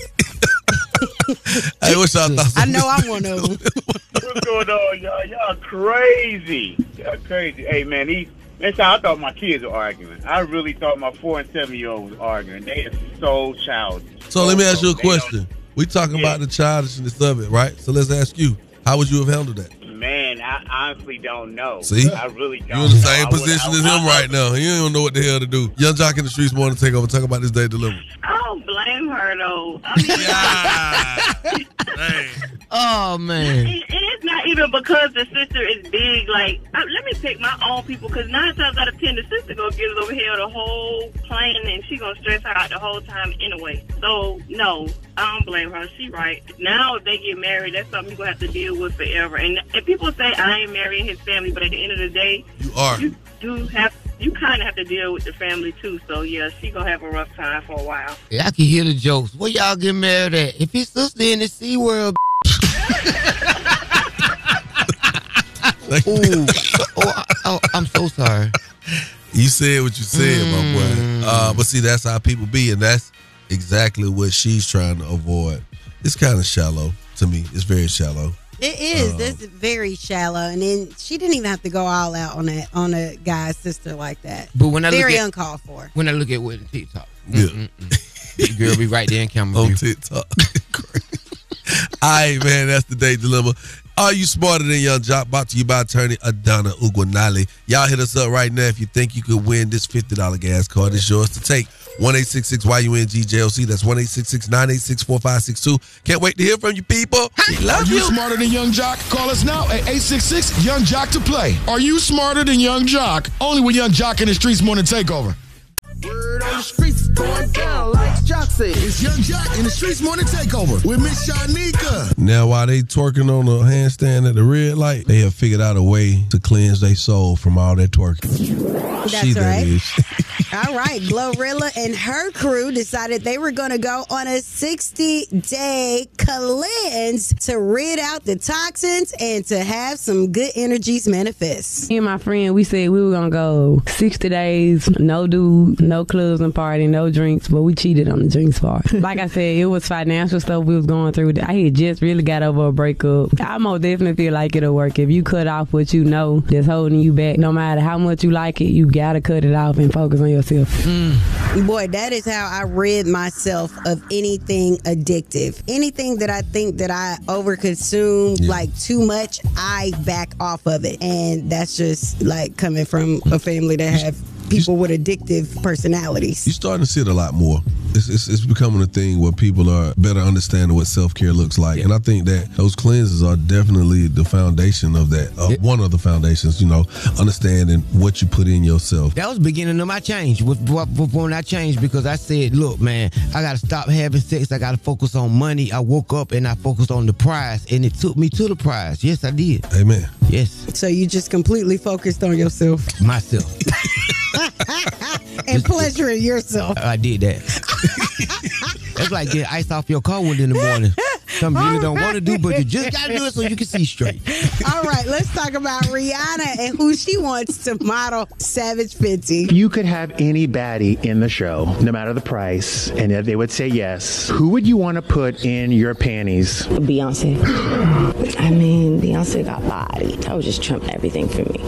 Hey, what's y'all? I know I'm one of them. What's going on, y'all? Y'all crazy. Y'all crazy. Hey, man, these. That's how I thought my kids were arguing. I really thought my four and seven year old was arguing. They are so childish. So let me ask you a question. We talking about the childishness of it, right? So let's ask you, how would you have handled that? Man, I honestly don't know. See, I really don't. you in the same I would- position I- as him right now. You don't know what the hell to do. Yung Joc in the streets wanting to take over. Talk about this day delivery. I don't blame her though. I mean, (laughs) (laughs) Oh man. it, it's not even because the sister is big. Like, uh, let me pick my own people because nine times out of ten, the sister gonna get it over here the whole plan, and she gonna stress her out the whole time anyway. So no, I don't blame her. She right. Now if they get married, that's something you gonna have to deal with forever. And, and people say I ain't marrying his family, but at the end of the day, You are. you do have. You kind of have to deal with the family too, so yeah, she gonna have a rough time for a while. Yeah, I can hear the jokes. Where y'all get married at? If his sister in the Sea World. Ooh, oh, oh, I'm so sorry. You said what you said, my boy. Uh, but see, that's how people be, and that's exactly what she's trying to avoid. It's kind of shallow to me. It's very shallow. It is. Um, That's very shallow, and then she didn't even have to go all out on that on a guy's sister like that. But when I very look at, uncalled for. When I look at what TikTok, Yeah. the girl be right there in camera on. TikTok. (laughs) All right, man, that's the day dilemma. Are you smarter than Yung Joc? Brought to you by attorney Adana Uguanale. Y'all hit us up right now if you think you could win this $50 gas card. It's yours to take. 1-866 YUNGJOC. That's 1-866-986-4562. Can't wait to hear from you people. We Are love you you. smarter than Yung Joc? Call us now at 866 Yung Joc to play. Are you smarter than Yung Joc? Only with Yung Joc in the Streetz Morning Takeover. Word on the streets going down like Joc said. It's Yung Joc in the Streetz Morning Takeover with Miss Shanika. Now, while they twerking on the handstand at the red light, they have figured out a way to cleanse their soul from all that twerking. That's She that right. (laughs) All right, Glorilla and her crew decided they were going to go on a 60 day cleanse to rid out the toxins and to have some good energies manifest. Me and my friend, we said we were gonna go 60 days, no dude, no clubs and party, no drinks, but we cheated on the drinks part. (laughs) like I said, it was financial stuff we was going through. I had just really got over a breakup. I most definitely feel like it'll work. If you cut off what you know that's holding you back, no matter how much you like it, you gotta cut it off and focus on yourself. Mm. Boy, that is how I rid myself of anything addictive. Anything that I think that I overconsume like too much, I back off of it. And that's just like coming from a family that have people with addictive personalities. You're starting to see it a lot more. It's, it's, it's becoming a thing where people are better understanding what self care looks like, and I think that those cleanses are definitely the foundation of that. Uh, One of the foundations, you know, understanding what you put in yourself. That was beginning of my change. With, with, with when I changed because I said, look, man, I got to stop having sex. I got to focus on money. I woke up and I focused on the prize, and it took me to the prize. Yes, I did. Amen. Yes. So you just completely focused on yourself Myself. (laughs) (laughs) and pleasuring yourself. I did that. (laughs) That's like getting ice off your car window in the morning. Something you really don't want to do, but you just (laughs) got to do it so you can see straight. (laughs) All right, let's talk about Rihanna and who she wants to model Savage Fenty. If you could have any baddie in the show, no matter the price, and if they would say yes, who would you want to put in your panties? Beyonce. (gasps) I mean, Beyonce got body. That would just trump everything for me.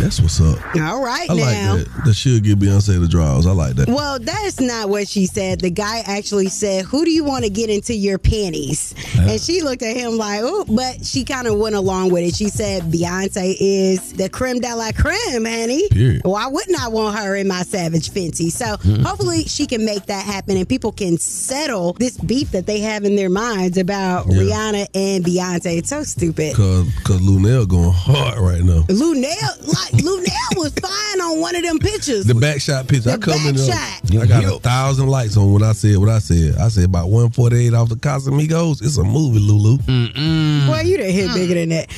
That's what's up. All right I like that. That should give Beyonce the draws. I like that. Well, that's not what she said. The guy actually said, Who do you want to get into your panties? And she looked at him like, Oh, but she kind of went along with it. She said, Beyonce is the creme de la creme, honey. Period. Why wouldn't I want her in my Savage Fenty? So Mhm. hopefully she can make that happen and people can settle this beef that they have in their minds about Yeah. Rihanna and Beyonce. It's so stupid. Cause, cause Lunel going hard right now. Lunel, like Lunel was (laughs) fine on one of them pictures. The back shot picture. I The come in back there. I got a thousand likes on when I said what I said. I said about 148 off the Casamigos. It's a movie, Lulu. Mm-mm. Boy, you done hit bigger than that.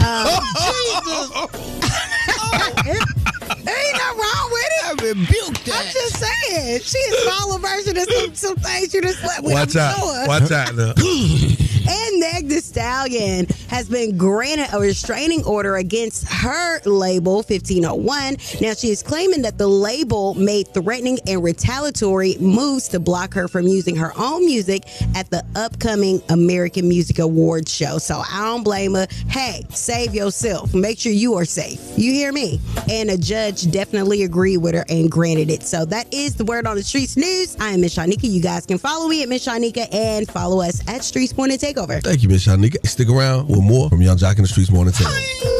Um, (laughs) (laughs) Ain't nothing wrong with it. I rebuked that. I'm just saying. She is a smaller version of some, some things you done slept with. Watch I'm out. sure. Watch out now. (laughs) And Meg Thee Stallion has been granted a restraining order against her label, 1501. Now, she is claiming that the label made threatening and retaliatory moves to block her from using her own music at the upcoming American Music Awards show. So I don't blame her. Hey, save yourself. Make sure you are safe. You hear me? And a judge definitely agreed with her and granted it. So that is the word on the streets news. I am Miss Shanika. You guys can follow me at Miss Shanika and follow us at Streetz Morning Takeover. Thank you, Miss Shanika. Stick around with more from Yung Joc in the Streetz Morning Takeover.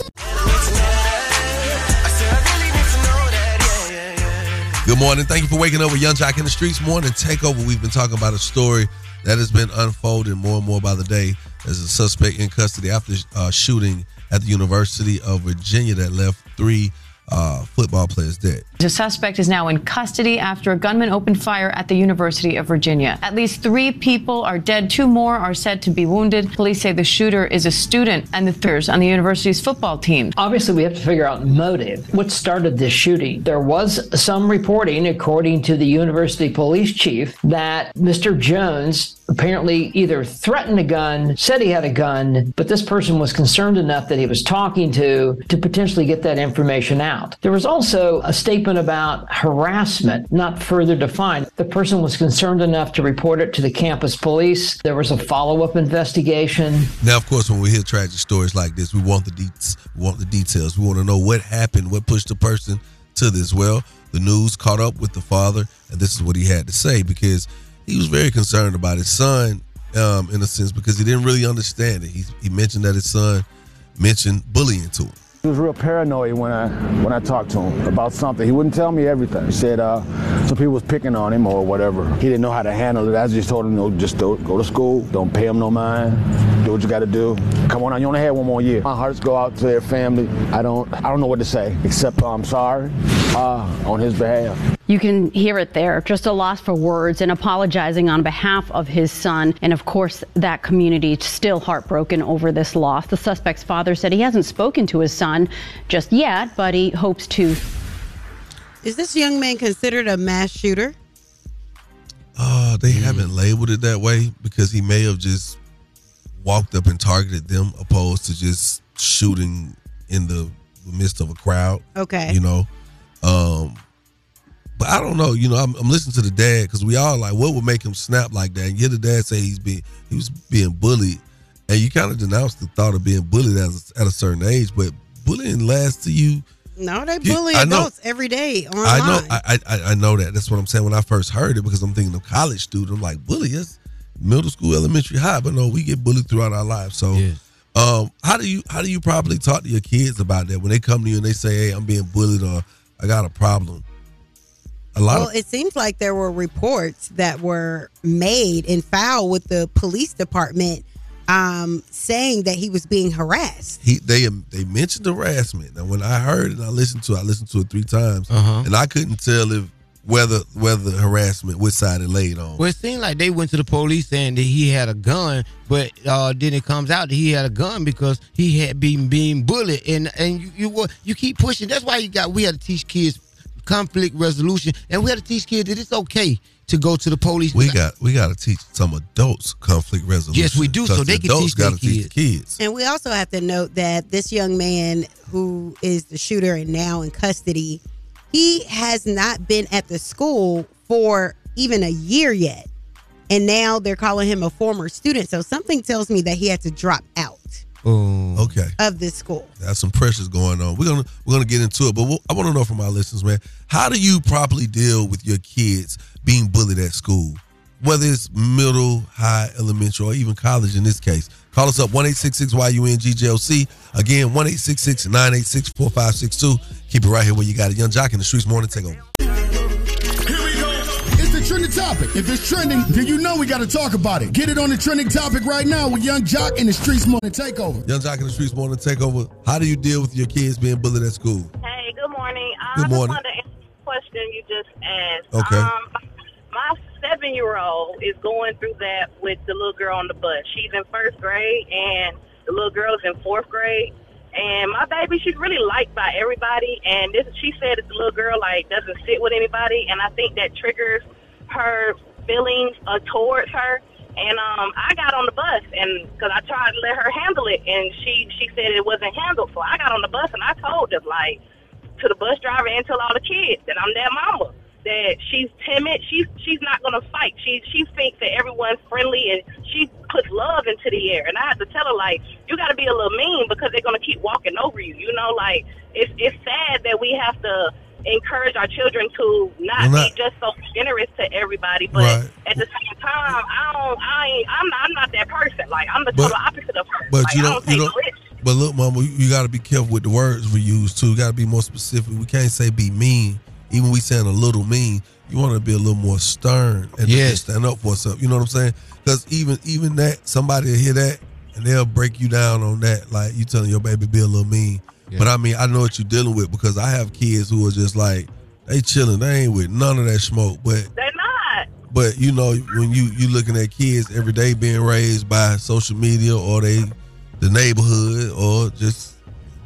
Good morning. Thank you for waking up with Yung Joc in the Streetz Morning Takeover. We've been talking about a story that has been unfolding more and more by the day as a suspect in custody after uh, shooting at the University of Virginia that left three uh, football players dead. The suspect is now in custody after a gunman opened fire at the University of Virginia. At least three people are dead, two more are said to be wounded. Police say the shooter is a student and the third on the university's football team. Obviously, we have to figure out motive. What started this shooting? There was some reporting, according to the university police chief, that Mr. Jones apparently either threatened a gun, said he had a gun, but this person was concerned enough that he was talking to to potentially get that information out. There was also a statement about harassment, not further defined. The person was concerned enough to report it to the campus police. There was a follow up investigation. Now, of course, when we hear tragic stories like this, we want the we want the details. We want to know what happened, what pushed the person to this. Well, the news caught up with the father, and this is what he had to say because he was very concerned about his son, um, in a sense, because he didn't really understand it. He, he mentioned that his son mentioned bullying to him. He was real paranoid when I when I talked to him about something. He wouldn't tell me everything. He said uh, some people was picking on him or whatever. He didn't know how to handle it. I just told him, no, just do, go to school. Don't pay him no mind. Do what you got to do. Come on, you only had one more year. My hearts go out to their family. I don't I don't know what to say except I'm sorry uh, on his behalf. You can hear it there, just a loss for words and apologizing on behalf of his son. And of course, that community still heartbroken over this loss. The suspect's father said he hasn't spoken to his son just yet, but he hopes to. Is this young man considered a mass shooter? Uh, they haven't labeled it that way because he may have just walked up and targeted them, opposed to just shooting in the midst of a crowd. Okay. You know, um, but I don't know. You know, I'm, I'm listening to the dad because we all like, what would make him snap like that? And you hear the dad say he's being he was being bullied, and you kind of denounce the thought of being bullied at a, at a certain age. But bullying lasts to you. No, they You- bully I know. adults every day online. I know, I, I I know that. That's what I'm saying. When I first heard it, because I'm thinking of college student, I'm like, bully is middle school, elementary, high, but no, we get bullied throughout our lives. So, um, how do you how do you probably talk to your kids about that when they come to you and they say, "Hey, I'm being bullied," or "I got a problem"? A lot Well, of it seems like there were reports that were made and filed with the police department um, saying that he was being harassed. he they they mentioned harassment. Now, when I heard it, and I listened to it, I listened to it three times, Uh-huh. and I couldn't tell if whether whether harassment which side it laid on. Well, it seemed like they went to the police saying that he had a gun, but uh, then it comes out that he had a gun because he had been being bullied, and and you you, you keep pushing. That's why you got we had to teach kids conflict resolution, and we had to teach kids that it's okay to go to the police. We got we got to teach some adults conflict resolution. Yes, we do, so 'cause they the can adults teach their gotta teach the kids. And we also have to note that this young man who is the shooter and now in custody, he has not been at the school for even a year yet. And now they're calling him a former student. So something tells me that he had to drop out Oh, okay. of this school. There's some pressures going on. We're gonna we're gonna get into it, but we'll, I want to know from our listeners, man, how do you properly deal with your kids being bullied at school, whether it's middle, high, elementary, or even college in this case? Call us up one eight six six YUNGJOC. Again, one eight six six nine eight six four five six two. Keep it right here where you got it. Yung Joc in the streetz morning take over. It's the trending topic. If it's trending, then you know we got to talk about it. Get it on the trending topic right now with Yung Joc in the Streetz Morning Takeover. Yung Joc in the streetz morning take over. How do you deal with your kids being bullied at school? Hey, good morning. Good I Good just morning. wanted to answer the question you just asked. Okay. Um, my seven year old is going through that with the little girl on the bus. She's in first grade, and the little girl's in fourth grade. And my baby, she's really liked by everybody. And this, she said that the little girl like doesn't sit with anybody, and I think that triggers her feelings uh, towards her. And um, I got on the bus, and because I tried to let her handle it, and she she said it wasn't handled. So I got on the bus, and I told them like to the bus driver and to all the kids that I'm their mama. That she's timid. She's she's not gonna fight. She she thinks that everyone's friendly and she puts love into the air. And I had to tell her like you got to be a little mean because they're gonna keep walking over you. You know, like it's it's sad that we have to encourage our children to not, not- be just so generous to everybody, but Right. at the same time, I don't. I ain't. I'm not. I'm not that person. Like I'm the But- total opposite of her. But like, you don't, don't you don't. But look, mama, you, got to be careful with the words we use too. Got to be more specific. We can't say be mean. Even we saying a little mean, you want to be a little more stern and Yes. stand up for yourself. You know what I'm saying? Because even even that somebody will hear that and they'll break you down on that. Like you telling your baby be a little mean. But I mean, I know what you're dealing with because I have kids who are just like they chilling. They ain't with none of that smoke. But They're not. but you know, when you you looking at kids every day being raised by social media or they the neighborhood or just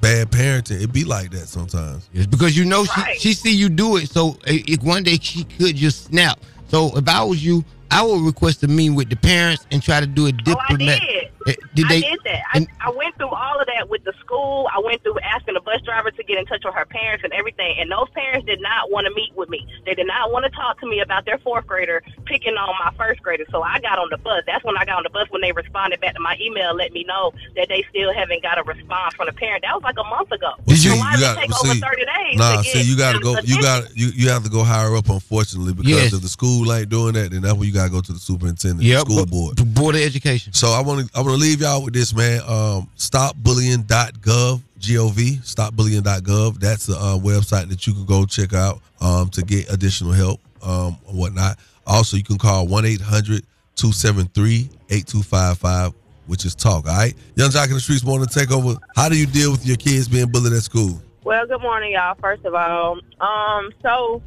bad parenting, it be like that sometimes. Yes, because you know she, she see you do it, so i- if one day she could just snap. So if I was you, I would request to meet with the parents and try to do it Oh, diplomat. Did. Eh, Did I they? did that. I, I went through all of that with the school. I went through asking the bus driver to get in touch with her parents and everything. And those parents did not want to meet with me. They did not want to talk to me about their fourth grader picking on my first grader. So I got on the bus. That's when I got on the bus when they responded back to my email, let me know that they still haven't got a response from the parent. That was like a month ago. Did you? Why you did got it take see, over 30 days? Nah, to see, you got to go. You got you you have to go higher up. Unfortunately, because Yes. if the school ain't doing that, then that's when you got to go to the superintendent, the Yep, school bu- board, board of education. So I want to I want to leave y'all with this, man. Um, stopbullying.gov, G-O-V, stopbullying.gov. That's the uh, website that you can go check out um, to get additional help um, or whatnot. Also, you can call 1-800-273-8255, which is talk, all right? Yung Joc in the Streetz morning takeover. How do you deal with your kids being bullied at school? Well, good morning, y'all. First of all, um, so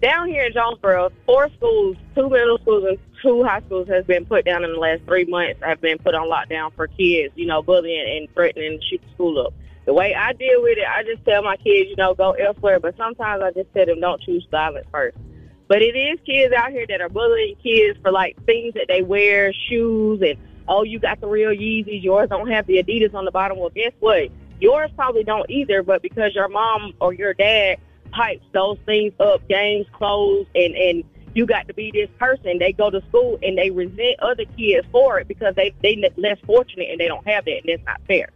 down here in Jonesboro, four schools, two middle schools and two high schools has been put down in the last three months. Have been put on lockdown for kids, you know, bullying and threatening to shoot the school up. The way I deal with it, I just tell my kids, you know, go elsewhere. But sometimes I just tell them don't choose violence first. But it is kids out here that are bullying kids for like things that they wear, shoes, and oh, you got the real Yeezys, yours don't have the Adidas on the bottom. Well, guess what? Yours probably don't either, but because your mom or your dad pipes those things up, games, clothes, and and you got to be this person. They go to school and they resent other kids for it because they they less fortunate and they don't have that, and that's not fair.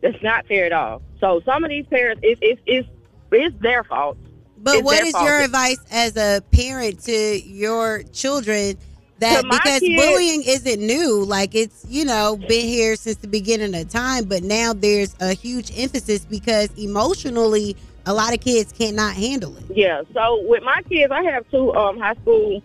That's not fair at all. So some of these parents, it's it's it's, it's their fault. But It's what is fault. your advice as a parent to your children that because kids- bullying isn't new, like it's, you know, been here since the beginning of time, but now there's a huge emphasis because emotionally a lot of kids cannot handle it. Yeah. So with my kids, I have two um high school.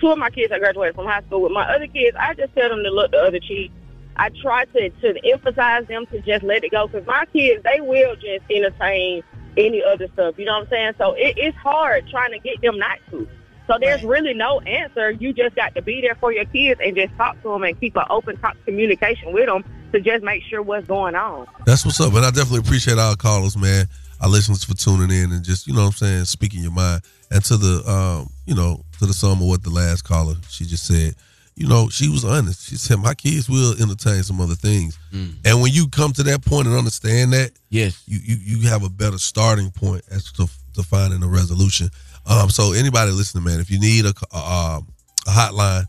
Two of my kids I graduated from high school. With my other kids, I just tell them to look the other cheek. I try to to emphasize them to just let it go because my kids they will just entertain any other stuff. You know what I'm saying? So it, it's hard trying to get them not to. So there's really no answer. You just got to be there for your kids and just talk to them and keep an open talk communication with them to just make sure what's going on. That's what's up. And I definitely appreciate our callers, man. Our listeners for tuning in and just, you know what I'm saying, speaking your mind. And to the um, you know, to the sum of what the last caller she just said, you know, she was honest. She said, My kids will entertain some other things. And when you come to that point and understand that, yes, you you, you have a better starting point as to, to finding a resolution. Um, so anybody listening, man, if you need a, a, a hotline,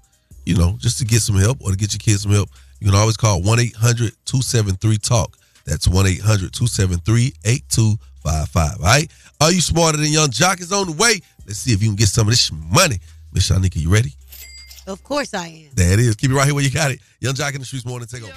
you know, just to get some help or to get your kids some help, you can always call 1 800 273 TALK. That's 1 800 273 8255. All right? Are you smarter than Yung Joc is on the way? Let's see if you can get some of this money. Miss Shanika, you ready? Of course I am. There it is. Keep it right here where you got it. Yung Joc in the streetz morning. Take over.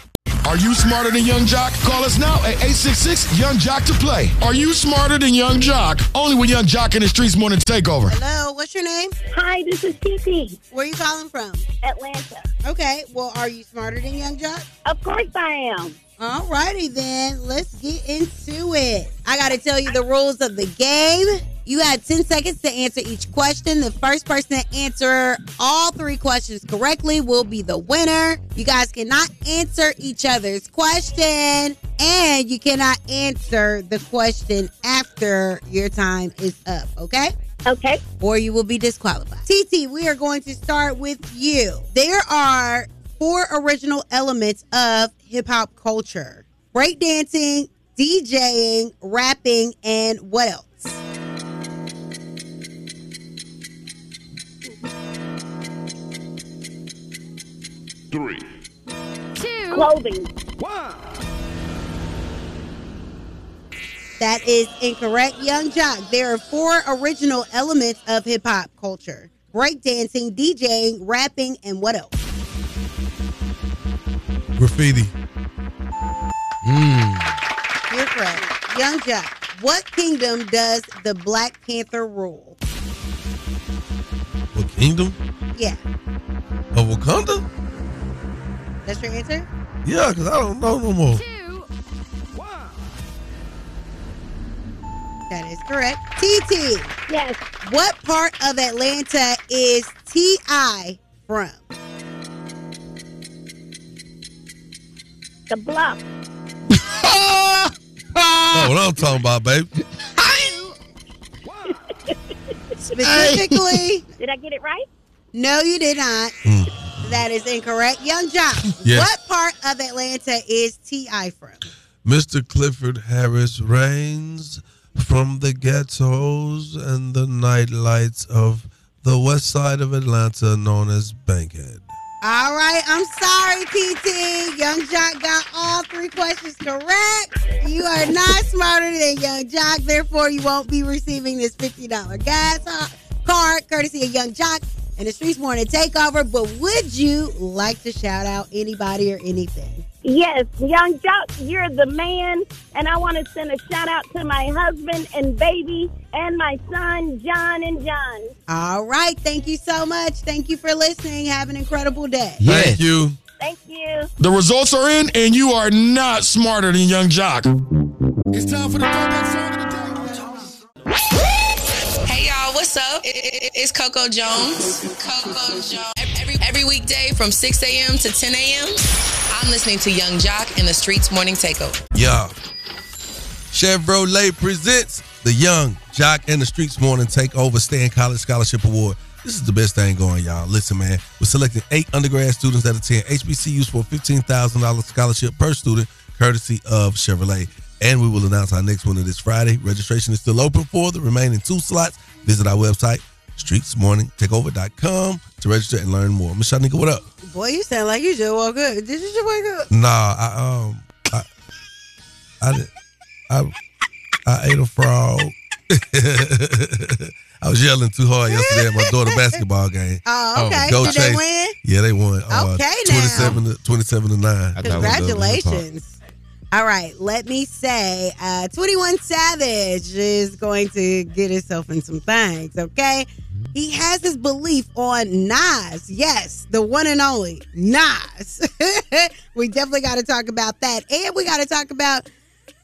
Are you smarter than Yung Joc? Call us now at 866 Yung Joc to play. Are you smarter than Yung Joc? Only with Yung Joc in the Streetz Morning Takeover. Hello, what's your name? Hi, this is Kiki. Where are you calling from? Atlanta. Okay, well, are you smarter than Yung Joc? Of course I am. Alrighty then, let's get into it. I gotta tell you the rules of the game. You had 10 seconds to answer each question. The first person to answer all three questions correctly will be the winner. You guys cannot answer each other's question, and you cannot answer the question after your time is up, okay? Okay. Or you will be disqualified. TT, we are going to start with you. There are four original elements of hip hop culture breakdancing, DJing, rapping, and what else? Three. Two. Clothing. One. That is incorrect, Yung Joc. There are four original elements of hip hop culture breakdancing, DJing, rapping, and what else? Graffiti. Hmm. You're correct. Yung Joc. What kingdom does the Black Panther rule? What kingdom? Yeah, Of Wakanda? that's your answer? Yeah, because I don't know no more. Two. One. That is correct. TT. Yes. What part of Atlanta is T.I. from? The block. Know what I'm talking about, baby. Specifically, Did I get it right? no, you did not. Hmm. That is incorrect. Yung Joc, Yes. what part of Atlanta is T.I. from? Mr. Clifford Harris reigns from the ghettos and the night lights of the west side of Atlanta known as Bankhead. All right, I'm sorry, PT. Yung Joc got all three questions correct. You are not smarter than Yung Joc, therefore, you won't be receiving this $50 gas card courtesy of Yung Joc and the Streetz Morning Takeover. But would you like to shout out anybody or anything? Yes, Yung Joc, you're the man. And I want to send a shout out to my husband and baby and my son, John and John. All right, thank you so much. Thank you for listening. Have an incredible day. Thank you. Thank you. The results are in, and you are not smarter than Yung Joc. It's time for the throwback song of the day. Hey y'all, what's up? It- it- It's Coco Jones. Coco Jones. Every, every weekday from 6 a.m. to 10 a.m. I'm listening to Yung Joc in the Streetz Morning Takeover. Yeah. Chevrolet presents the Yung Joc and the Streetz Morning Takeover Stand College Scholarship Award. This is the best thing going, y'all. Listen, man, we're selecting eight undergrad students that attend HBCUs for a $15,000 scholarship per student, courtesy of Chevrolet. And we will announce our next winner this Friday. Registration is still open for the remaining two slots. Visit our website, streetzmorningtakeover.com, to register and learn more. Miss Shanika, what up? Boy, you sound like you just woke up. Did you just wake up? Nah, I um, I, I, did- I, I ate a frog. (laughs) I was yelling too hard yesterday at my daughter basketball game. (laughs) Oh, okay. Go Did they win? Yeah, they won. Uh, Okay, now. 27 to 27 to 9. Congratulations. All right, let me say uh, 21 Savage is going to get himself in some things, okay? He has his belief on Nas. Yes, the one and only Nas. (laughs) we definitely got to talk about that. And we got to talk about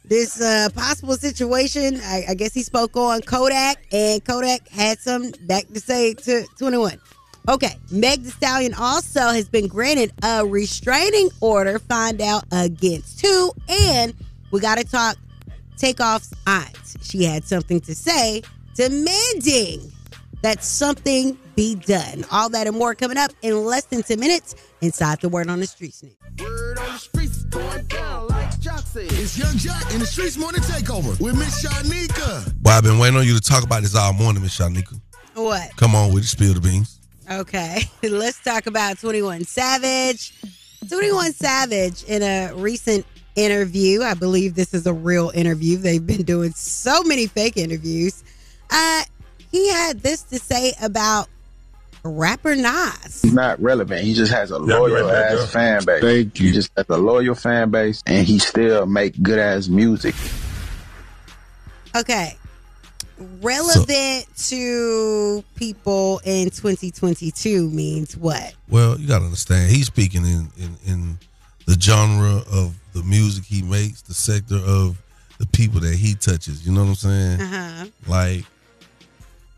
this uh, possible situation. I, I guess he spoke on Kodak, and Kodak had some back to say to 21. Okay, Meg Thee Stallion also has been granted a restraining order. Find out against who, and we got to talk Takeoff's aunt. She had something to say, demanding that something be done. All that and more coming up in less than 10 minutes inside the Word on the Street Sneak. Word on the streets going down like Joc said. It's Yung Joc in the Streetz Morning Takeover with Miss Shanika. Well, I've been waiting on you to talk about this all morning, Miss Shanika. What? Come on with it, spill the beans. Okay, (laughs) let's talk about 21 Savage. 21 Savage, in a recent interview, I believe this is a real interview. They've been doing so many fake interviews. Uh, he had this to say about rapper Nas. He's not relevant. He just has a loyal right ass fan base. Thank He just has a loyal fan base, and he still make good ass music. Okay. Relevant to people in 2022 means what? Well, you got to understand, he's speaking in, in, in the genre of the music he makes, the sector of the people that he touches. You know what I'm saying? Uh-huh. Like,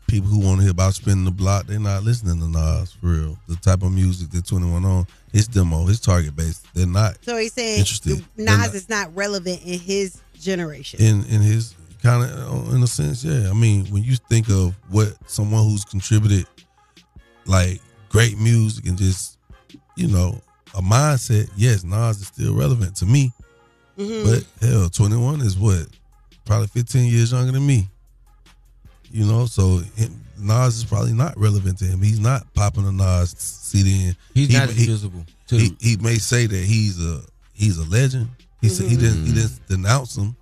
people who want to hear about spinning the block, they're not listening to Nas for real. The type of music that 21 on, his demo, his target base, they're not So he's saying interested. Nas not- is not relevant in his generation. in in his kind of in a sense yeah. I mean when you think of what someone who's contributed like great music and just you know a mindset yes nas is still relevant to me. Mhm. but hell 21 is what? Probably 15 years younger than me. You know so him, nas is probably not relevant to him. He's not popping a nas cd in. He's He- not he- visible, too. he, he may say that he's a he's a legend. He said he didn't he didn't denounce him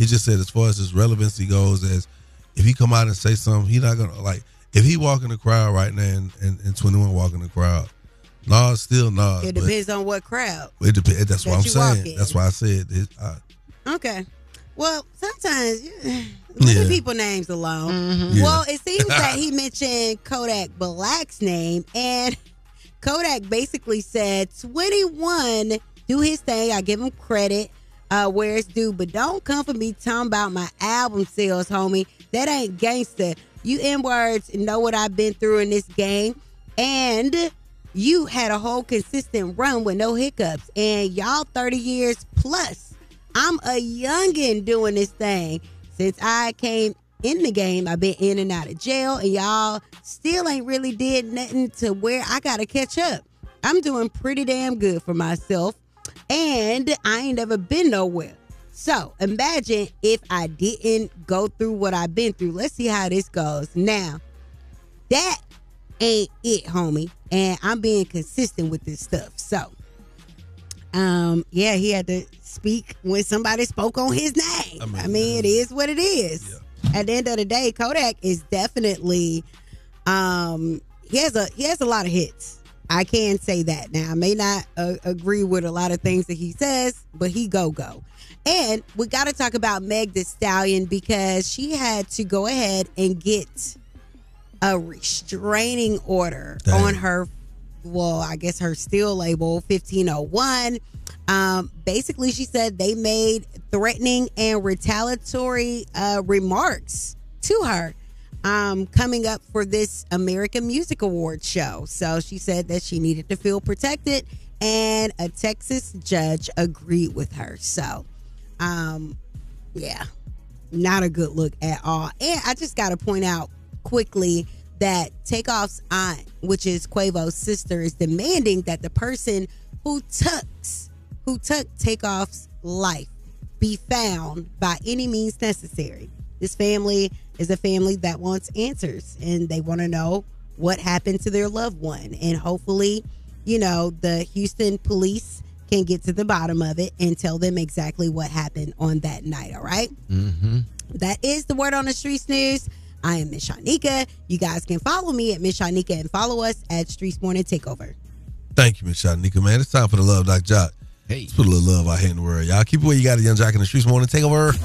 he just said as far as his relevancy goes, as if he come out and say something, he not gonna like if he walk in the crowd right now and, and, and 21 walk in the crowd, Nas still Nas. it depends on what crowd. It depends. That's that what I'm saying. That's why I said it. I, Okay. Well, sometimes (sighs) leave Yeah. people names alone. Mm-hmm. Yeah. Well, it seems that he (laughs) mentioned Kodak Black's name, and Kodak basically said 21 do his thing. I give him credit uh, where it's due, but don't come for me talking about my album sales, homie. That ain't gangster. You N words know what I've been through in this game, and you had a whole consistent run with no hiccups, and y'all 30 years plus. I'm a youngin' doing this thing. Since I came in the game, I've been in and out of jail, and y'all still ain't really did nothing to where I gotta catch up. I'm doing pretty damn good for myself, and I ain't never been nowhere. So imagine if I didn't go through what I've been through. Let's see how this goes. Now, that ain't it, homie. And I'm being consistent with this stuff. So, um, yeah, he had to speak when somebody spoke on his name. I mean, it is what it is. At the end of the day, Kodak is definitely um he has a he has a lot of hits. I can say that. Now, I may not uh, agree with a lot of things that he says, but he go go. And we got to talk about Meg Thee Stallion because she had to go ahead and get a restraining order on her well i guess her steel label 1501 um basically she said they made threatening and retaliatory uh remarks to her um coming up for this american music awards show so she said that she needed to feel protected and a texas judge agreed with her so um yeah not a good look at all. And I just got to point out quickly that Takeoff's aunt, which is Quavo's sister, is demanding that the person who took who took Takeoff's life be found by any means necessary. This family is a family that wants answers and they want to know what happened to their loved one. And hopefully, you know, the Houston police can get to the bottom of it and tell them exactly what happened on that night. All right. Mm-hmm. That is the word on the streets news. I am Miss Shanika. You guys can follow me at Miss Shanika and follow us at Streetz Morning Takeover. Thank you, Miss Shanika, man. It's time for the love, Doc Joc. Hey. Let's put a little love out here in the world, y'all. Keep it where you got it, Yung Joc in the streetz morning. Take over. (laughs)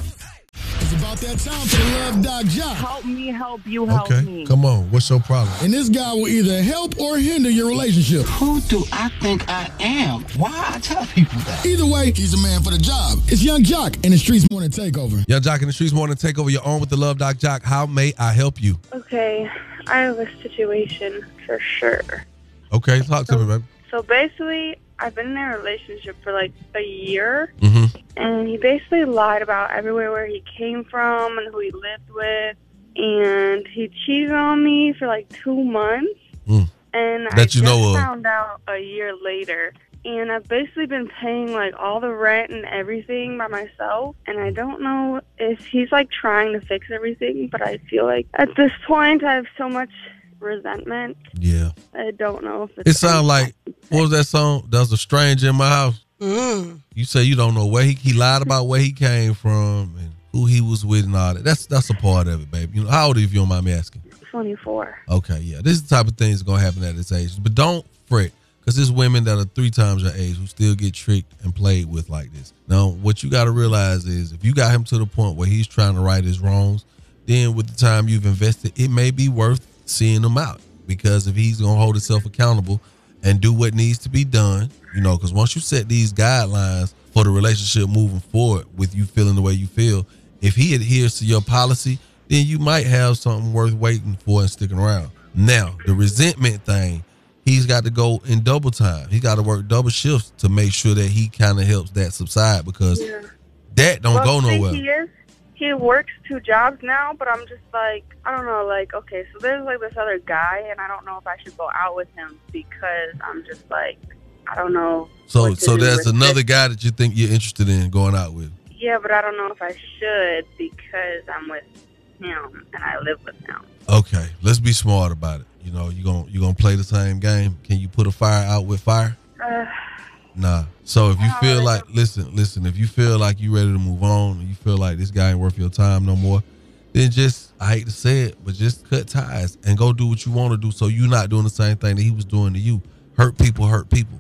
It's about that time for the Love Doc Joc. Help me, help you, help Okay, me. come on. What's your problem? And this guy will either help or hinder your relationship. Who do I think I am? Why I tell people that? Either way, he's a man for the job. It's Yung Joc in the Streetz Morning Takeover. Yung Joc in the streetz morning. Take over your own with the love, Doc Joc. How may I help you? Okay, I have a situation for sure. Okay, talk to me, baby. So basically, I've been in a relationship for like a year, Mm-hmm. and he basically lied about everywhere where he came from and who he lived with, and he cheated on me for like two months, Mm. and I That you just know of. found out a year later. And I've basically been paying like all the rent and everything by myself. And I don't know if he's like trying to fix everything, but I feel like at this point I have so much resentment. Yeah. I don't know if it's It sounds like what was that song? There's a stranger in my house. Mm. You say you don't know where he he lied about where he came from and who he was with and all that. That's that's a part of it, baby. You know, how old are you if you don't mind me asking? 24. Okay, yeah. This is the type of things that's gonna happen at this age. But don't fret. Because there's women that are three times your age who still get tricked and played with like this. Now, what you got to realize is if you got him to the point where he's trying to right his wrongs, then with the time you've invested, it may be worth seeing him out. Because if he's going to hold himself accountable and do what needs to be done, you know, because once you set these guidelines for the relationship moving forward with you feeling the way you feel, if he adheres to your policy, then you might have something worth waiting for and sticking around. Now, the resentment thing, he's got to go in double time. He's got to work double shifts to make sure that he kind of helps that subside because that don't well, go nowhere. He works two jobs now, but I'm just like, I don't know, like, okay, so there's like this other guy, and I don't know if I should go out with him because I'm just like, I don't know. So, so there's another it. guy that you think you're interested in going out with. Yeah, but I don't know if I should because I'm with him and I live with him. Okay, let's be smart about it. You know, you gonna you gonna play the same game. Can you put a fire out with fire? Uh, Nah. So if you feel like, listen, listen, if you feel like you ready to move on, you feel like this guy ain't worth your time no more, then just I hate to say it, but just cut ties and go do what you want to do. So you're not doing the same thing that he was doing to you. Hurt people, hurt people.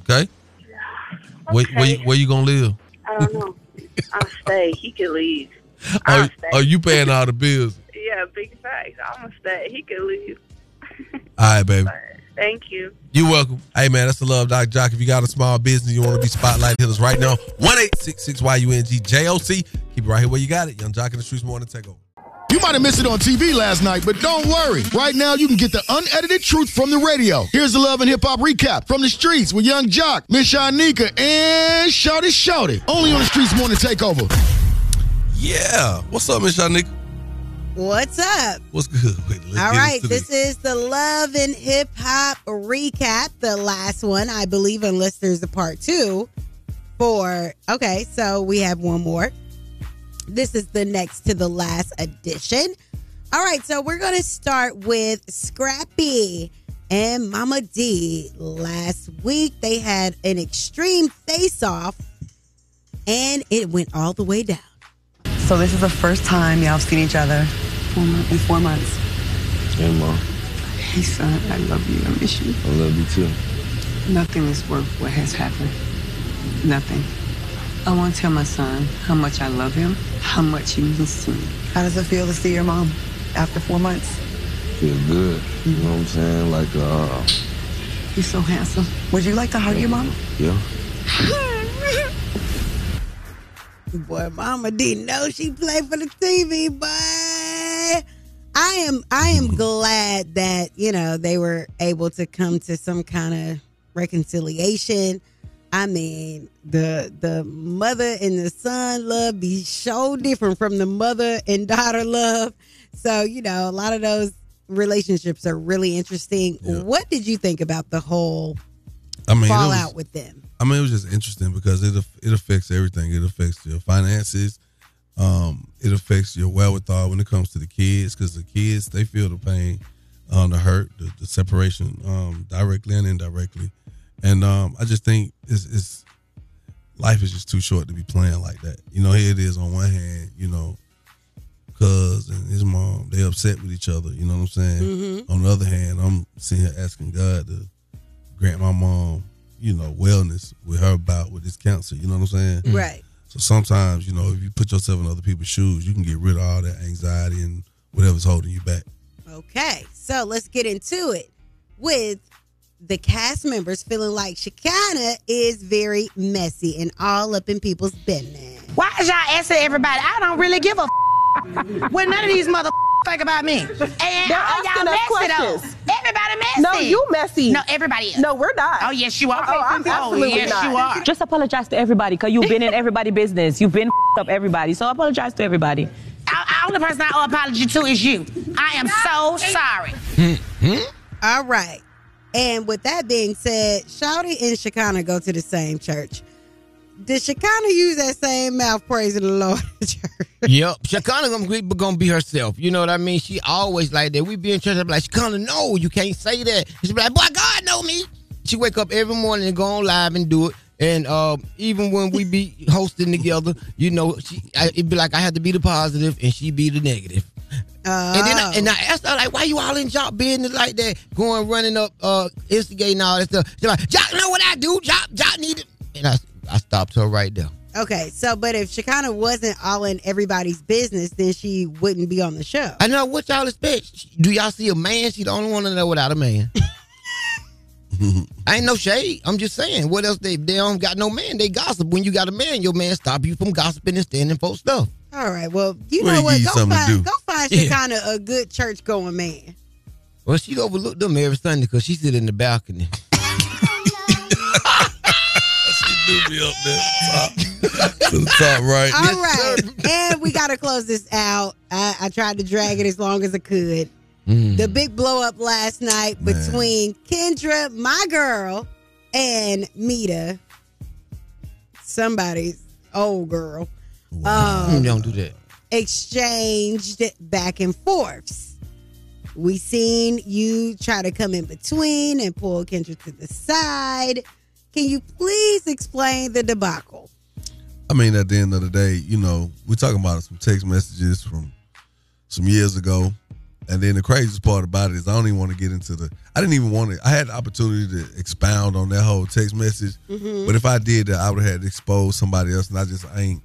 Okay. Where, where, you, where you gonna live? I don't know. I'll stay. He could leave. (laughs) I'll Are, stay. are you paying all the bills? (laughs) Yeah, big facts. I'm gonna stay. He could leave. (laughs) All right, baby. Thank you. You're welcome. Hey man, that's the love, Doc Joc. If you got a small business you want to be spotlighted, hit us right now. One eight six six Y U N G J O C. Keep it right here where you got it. Yung Joc in the streetz morning take over. You might have missed it on TV last night, but don't worry. Right now, you can get the unedited truth from the radio. Here's the Love and Hip Hop recap from the streets with Yung Joc, Miss Shanika, and Shawty Shawty. Only on the Streetz Morning Takeover. Yeah. What's up, Miss Shanika? What's up? What's good? Wait, All right, this is the Love and Hip Hop recap, the last one, I believe, unless there's a part two. For okay, so we have one more. This is the next to the last edition. All right, so we're gonna start with Scrappy and Mama D. Last week they had an extreme face-off, and it went all the way down. So this is the first time y'all have seen each other in four months. Hey, Mom. Hey, son, I love you. I miss you. I love you too. Nothing is worth what has happened. Nothing. I want to tell my son how much I love him, how much he means to me. How does it feel to see your mom after four months? Feel good. You know what I'm saying? Like, uh, He's so handsome. Would you like to hug your mom? yeah. (laughs) Boy, Mama didn't know she played for the TV, boy. I am I am (laughs) glad that, you know, they were able to come to some kind of reconciliation. I mean, the the mother and the son love be so different from the mother and daughter love. So, you know, a lot of those relationships are really interesting. What did you think about the whole I mean, fallout was- with them? I mean, it was just interesting because it it affects everything. It affects your finances. Um, it affects your wherewithal when it comes to the kids because the kids they feel the pain, um, the hurt, the, the separation, um, directly and indirectly. And um, I just think it's, it's life is just too short to be playing like that. You know, here it is on one hand, you know, cuz and his mom they upset with each other. You know what I'm saying? Mhm. On the other hand, I'm sitting here asking God to grant my mom, you know, wellness with her about with this cancer. You know what I'm saying? Mm. Right. So sometimes, you know, if you put yourself in other people's shoes, you can get rid of all that anxiety and whatever's holding you back. Okay, so let's get into it with the cast members feeling like Shekinah is very messy and all up in people's business. Why is y'all asking everybody? I don't really give a f- what none of these mother think about me. (laughs) And They're all asking y'all us messy questions. though. Everybody messy. No, you messy. No, everybody is. No, we're not. Oh yes, you are. Oh, I'm oh, absolutely yes, not. you are. Just apologize to everybody because you've been in everybody business. You've been (laughs) up everybody. So apologize to everybody. The only person I owe apology to is you. I am so sorry. (laughs) All right. And with that being said, Shawty and Shekinah go to the same church. Did Shekinah use that same mouth praising the Lord at church? Yep. Shekinah gonna gonna be herself. You know what I mean? She always like that. We be in church, I be like, Shekinah, no, you can't say that. She be like, boy, God know me. She wake up every morning and go on live and do it. And um, even when we be hosting together, you know, she I, it be like I had to be the positive and she be the negative. And then I, and I asked her like, why you all in Joc business like that, going running up, uh, instigating all that stuff. She's like, Joc know what I do. Joc, Joc need it. And I, I stopped her right there. Okay, so but if Shekinah wasn't all in everybody's business, then she wouldn't be on the show. I know what y'all expect. Do y'all see a man? She the only one to know without a man. I (laughs) ain't no shade. I'm just saying. What else they they don't got no man. They gossip. When you got a man, your man stop you from gossiping and standing for stuff. All right, well, you Well, know what? you Go something to find, do. go find Yeah. Shekinah a good church going man. Well, she overlooked them every Sunday because she sit in the balcony. Do me up there. Top. (laughs) to the top right. All right, and we got to close this out. I, I tried to drag it as long as I could. Mm. The big blow up last night between Kendra, my girl, and Mita, somebody's old girl, um, don't do that. exchanged back and forths. We seen you try to come in between and pull Kendra to the side. Can you please explain the debacle? I mean, at the end of the day, you know, we're talking about some text messages from some years ago. And then the craziest part about it is I don't even want to get into the I didn't even want to I had the opportunity to expound on that whole text message. Mhm. But if I did that, I would have had to expose somebody else and I just I ain't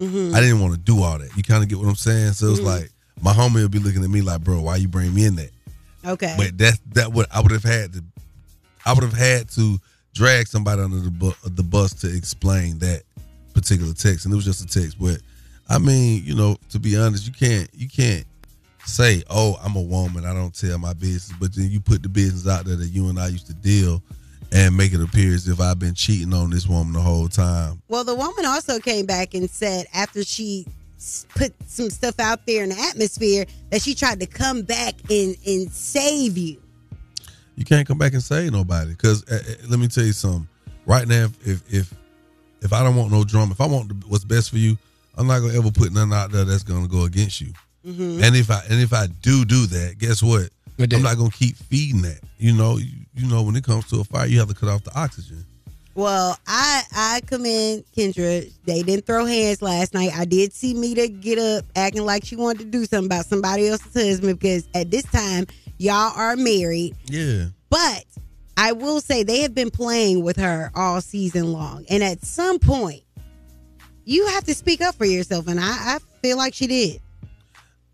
Mhm. I didn't want to do all that. You kind of get what I'm saying? So it's Mhm. like my homie would be looking at me like, bro, why you bring me in that? Okay. But that that would I would have had to I would have had to drag somebody under the bu- the bus to explain that particular text, and it was just a text. But I mean, you know, to be honest, you can't you can't say, "Oh, I'm a woman, I don't tell my business," but then you put the business out there that you and I used to deal, and make it appear as if I've been cheating on this woman the whole time. Well, the woman also came back and said after she put some stuff out there in the atmosphere that she tried to come back and and save you. You can't come back and say nobody because uh, uh, let me tell you something. Right now, if if if, if I don't want no drama, if I want the, what's best for you, I'm not gonna ever put nothing out there that's gonna go against you. Mhm. And if I and if I do do that, guess what? I'm not gonna keep feeding that. You know, you, you know when it comes to a fire, you have to cut off the oxygen. Well, I I commend Kendra. They didn't throw hands last night. I did see Mita get up acting like she wanted to do something about somebody else's husband because at this time y'all are married. Yeah. But I will say they have been playing with her all season long. And at some point, you have to speak up for yourself. And I, I feel like she did.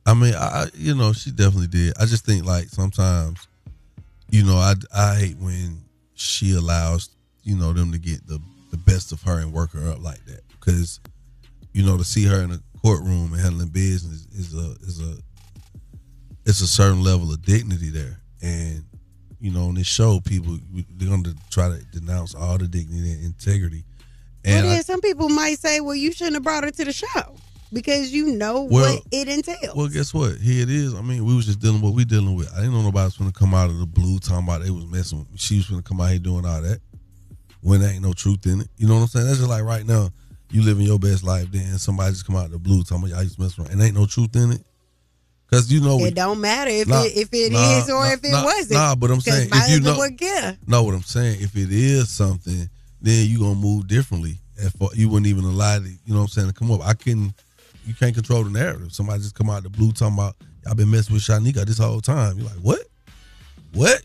I mean, I you know she definitely did. I just think like sometimes, you know, I I hate when she allows you know them to get the the best of her and work her up like that because you know to see her in a courtroom and handling business is a is a it's a certain level of dignity there and you know, on this show, people they're going to try to denounce all the dignity and integrity. And well, I- then some people might say, well, you shouldn't have brought her to the show because you know Well- what it entails. Well, guess what? Here it is. I mean, we was just dealing with what we dealing with. I didn't know nobody was gonna come out of the blue talking about they was messing with me. She was gonna come out here doing all that when there ain't no truth in it. You know what I'm saying? That's just like right now, you living your best life, then somebody just come out of the blue talking about y'all used to mess around, and ain't no truth in it. Cause you know we, it don't matter if Nah, it, if it is nah, or nah, if it wasn't. nah, but I'm saying, if you know- know what I'm saying. If it is something, then you gonna move differently. If you wouldn't even allow it, you know what I'm saying, to come up. I can you can't control the narrative. Somebody just come out the blue talking about I've been messing with Shanika this whole time. You're like, what? What?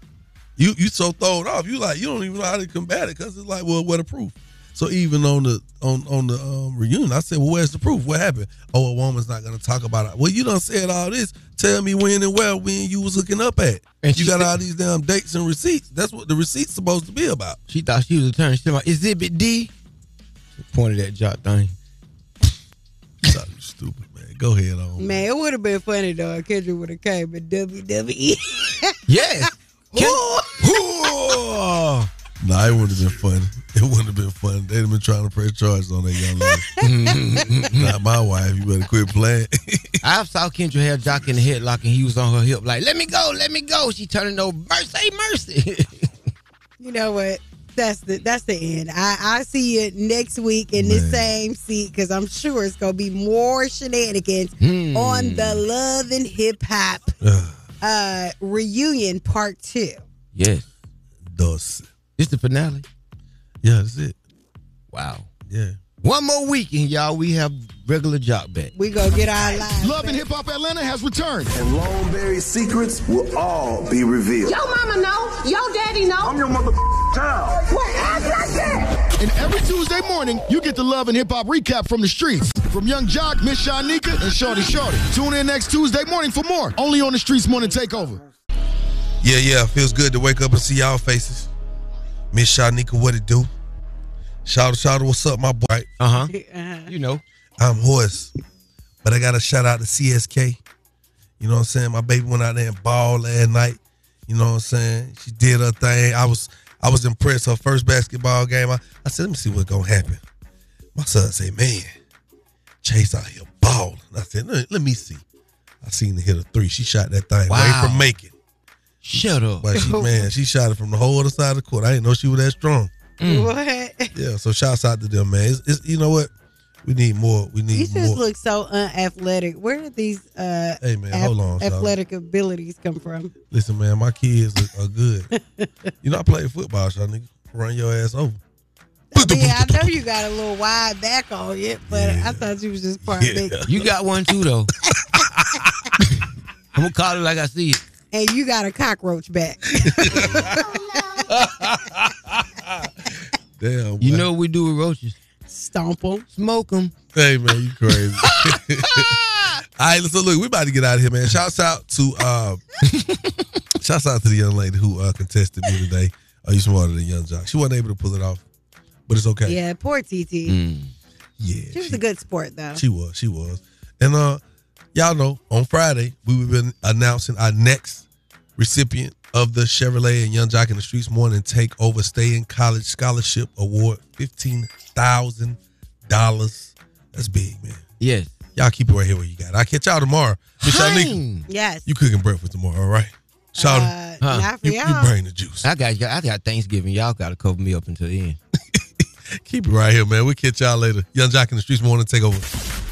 You you so thrown off. You like you don't even know how to combat it because it's like, well, what a proof. So even on the on on the um, reunion, I said, well, where's the proof? What happened? Oh, a woman's not gonna talk about it. Well, you done said all this. Tell me when and where when you was hooking up at. And you got said- all these damn dates and receipts. That's what the receipts supposed to be about. She thought she was a turn. She said, Exhibit D. Pointed at Joc thing. you stupid man. Go ahead on. Man, it would have been funny though. if Kendrick would have came in WWE. Yes. (laughs) Nah, it wouldn't have been funny. (laughs) It wouldn't have been fun. They'd have been trying to press charges on that young lady. (laughs) Not my wife. You better quit playing. I saw Kendra had Joc in the headlock and he was on her hip like, let me go, let me go. She turning over, mercy, mercy. (laughs) you know what? That's the that's the end. I I see you next week in this same seat because I'm sure it's gonna be more shenanigans Hmm. on the Love and Hip Hop (sighs) uh reunion part two. yes. Dos. This the finale? Yeah, that's it. Wow. Yeah. One more weekend, y'all. We have regular Joc back. We gonna get our lives. Love and Hip Hop Atlanta has returned. And Longberry's secrets will all be revealed. Yo mama know, yo daddy know. I'm your mother child. What act like that? And every Tuesday morning, you get the Love and Hip Hop recap from the streets. From Yung Joc, Miss Shanika, and Shawty Shawty. Tune in next Tuesday morning for more. Only on the Streetz Morning Takeover. Yeah, yeah. Feels good to wake up and see y'all faces. Miss Shanika, what it do? Shout out, shout out, what's up, my boy? Uh huh. Uh-huh. You know. I'm hoarse, but I got to shout out to CSK. You know what I'm saying? My baby went out there and balled last night. You know what I'm saying? She did her thing. I was I was impressed. Her first basketball game. I, I said, let me see what's gonna happen. My son said, man, Chase out here balling. I said, let, let me see. I seen her hit a three. She shot that thing Wow. right from making. Shut up. But she (laughs) man, she shot it from the whole other side of the court. I didn't know she was that strong. (laughs) What? Yeah, so shouts out to them, man. It's, it's, you know what? We need more. We need. You need just more. look so unathletic. Where did these uh Hey, man, hold on, Charlotte. athletic abilities come from? Listen, man, my kids are, are good. (laughs) you know, I play football, y'all nigga. Run your ass over. yeah, I know you got a little wide back on it, but I thought you was just part big. (laughs) You got one too, though. I'm gonna call it like I see it. And you got a cockroach back. Damn. You know what we do with roaches? Stomp them. Smoke them. Hey, man, you crazy. (laughs) All right, so look, we about to get out of here, man. Shouts out to uh, (laughs) shouts out to the young lady who uh, contested me today. Are you smarter than Yung Joc? She wasn't able to pull it off, but it's okay. Yeah, poor TT. Yeah, She was a good sport though. She was, she was. And uh y'all know on Friday we will be announcing our next recipient of the Chevrolet and Yung Joc in the Streetz Morning Take Over Stay in College Scholarship Award. Fifteen thousand dollars. That's big, man. Yes. Y'all keep it right here where you got it. I'll catch y'all tomorrow. Miss Shanika, Yes. you cooking breakfast tomorrow, all right? Shout Uh, not for you, you y'all. bring the juice. I got I got Thanksgiving. Y'all got to cover me up until the end. (laughs) Keep it right here, man. We'll catch y'all later. Yung Joc in the Streetz Morning Takeover.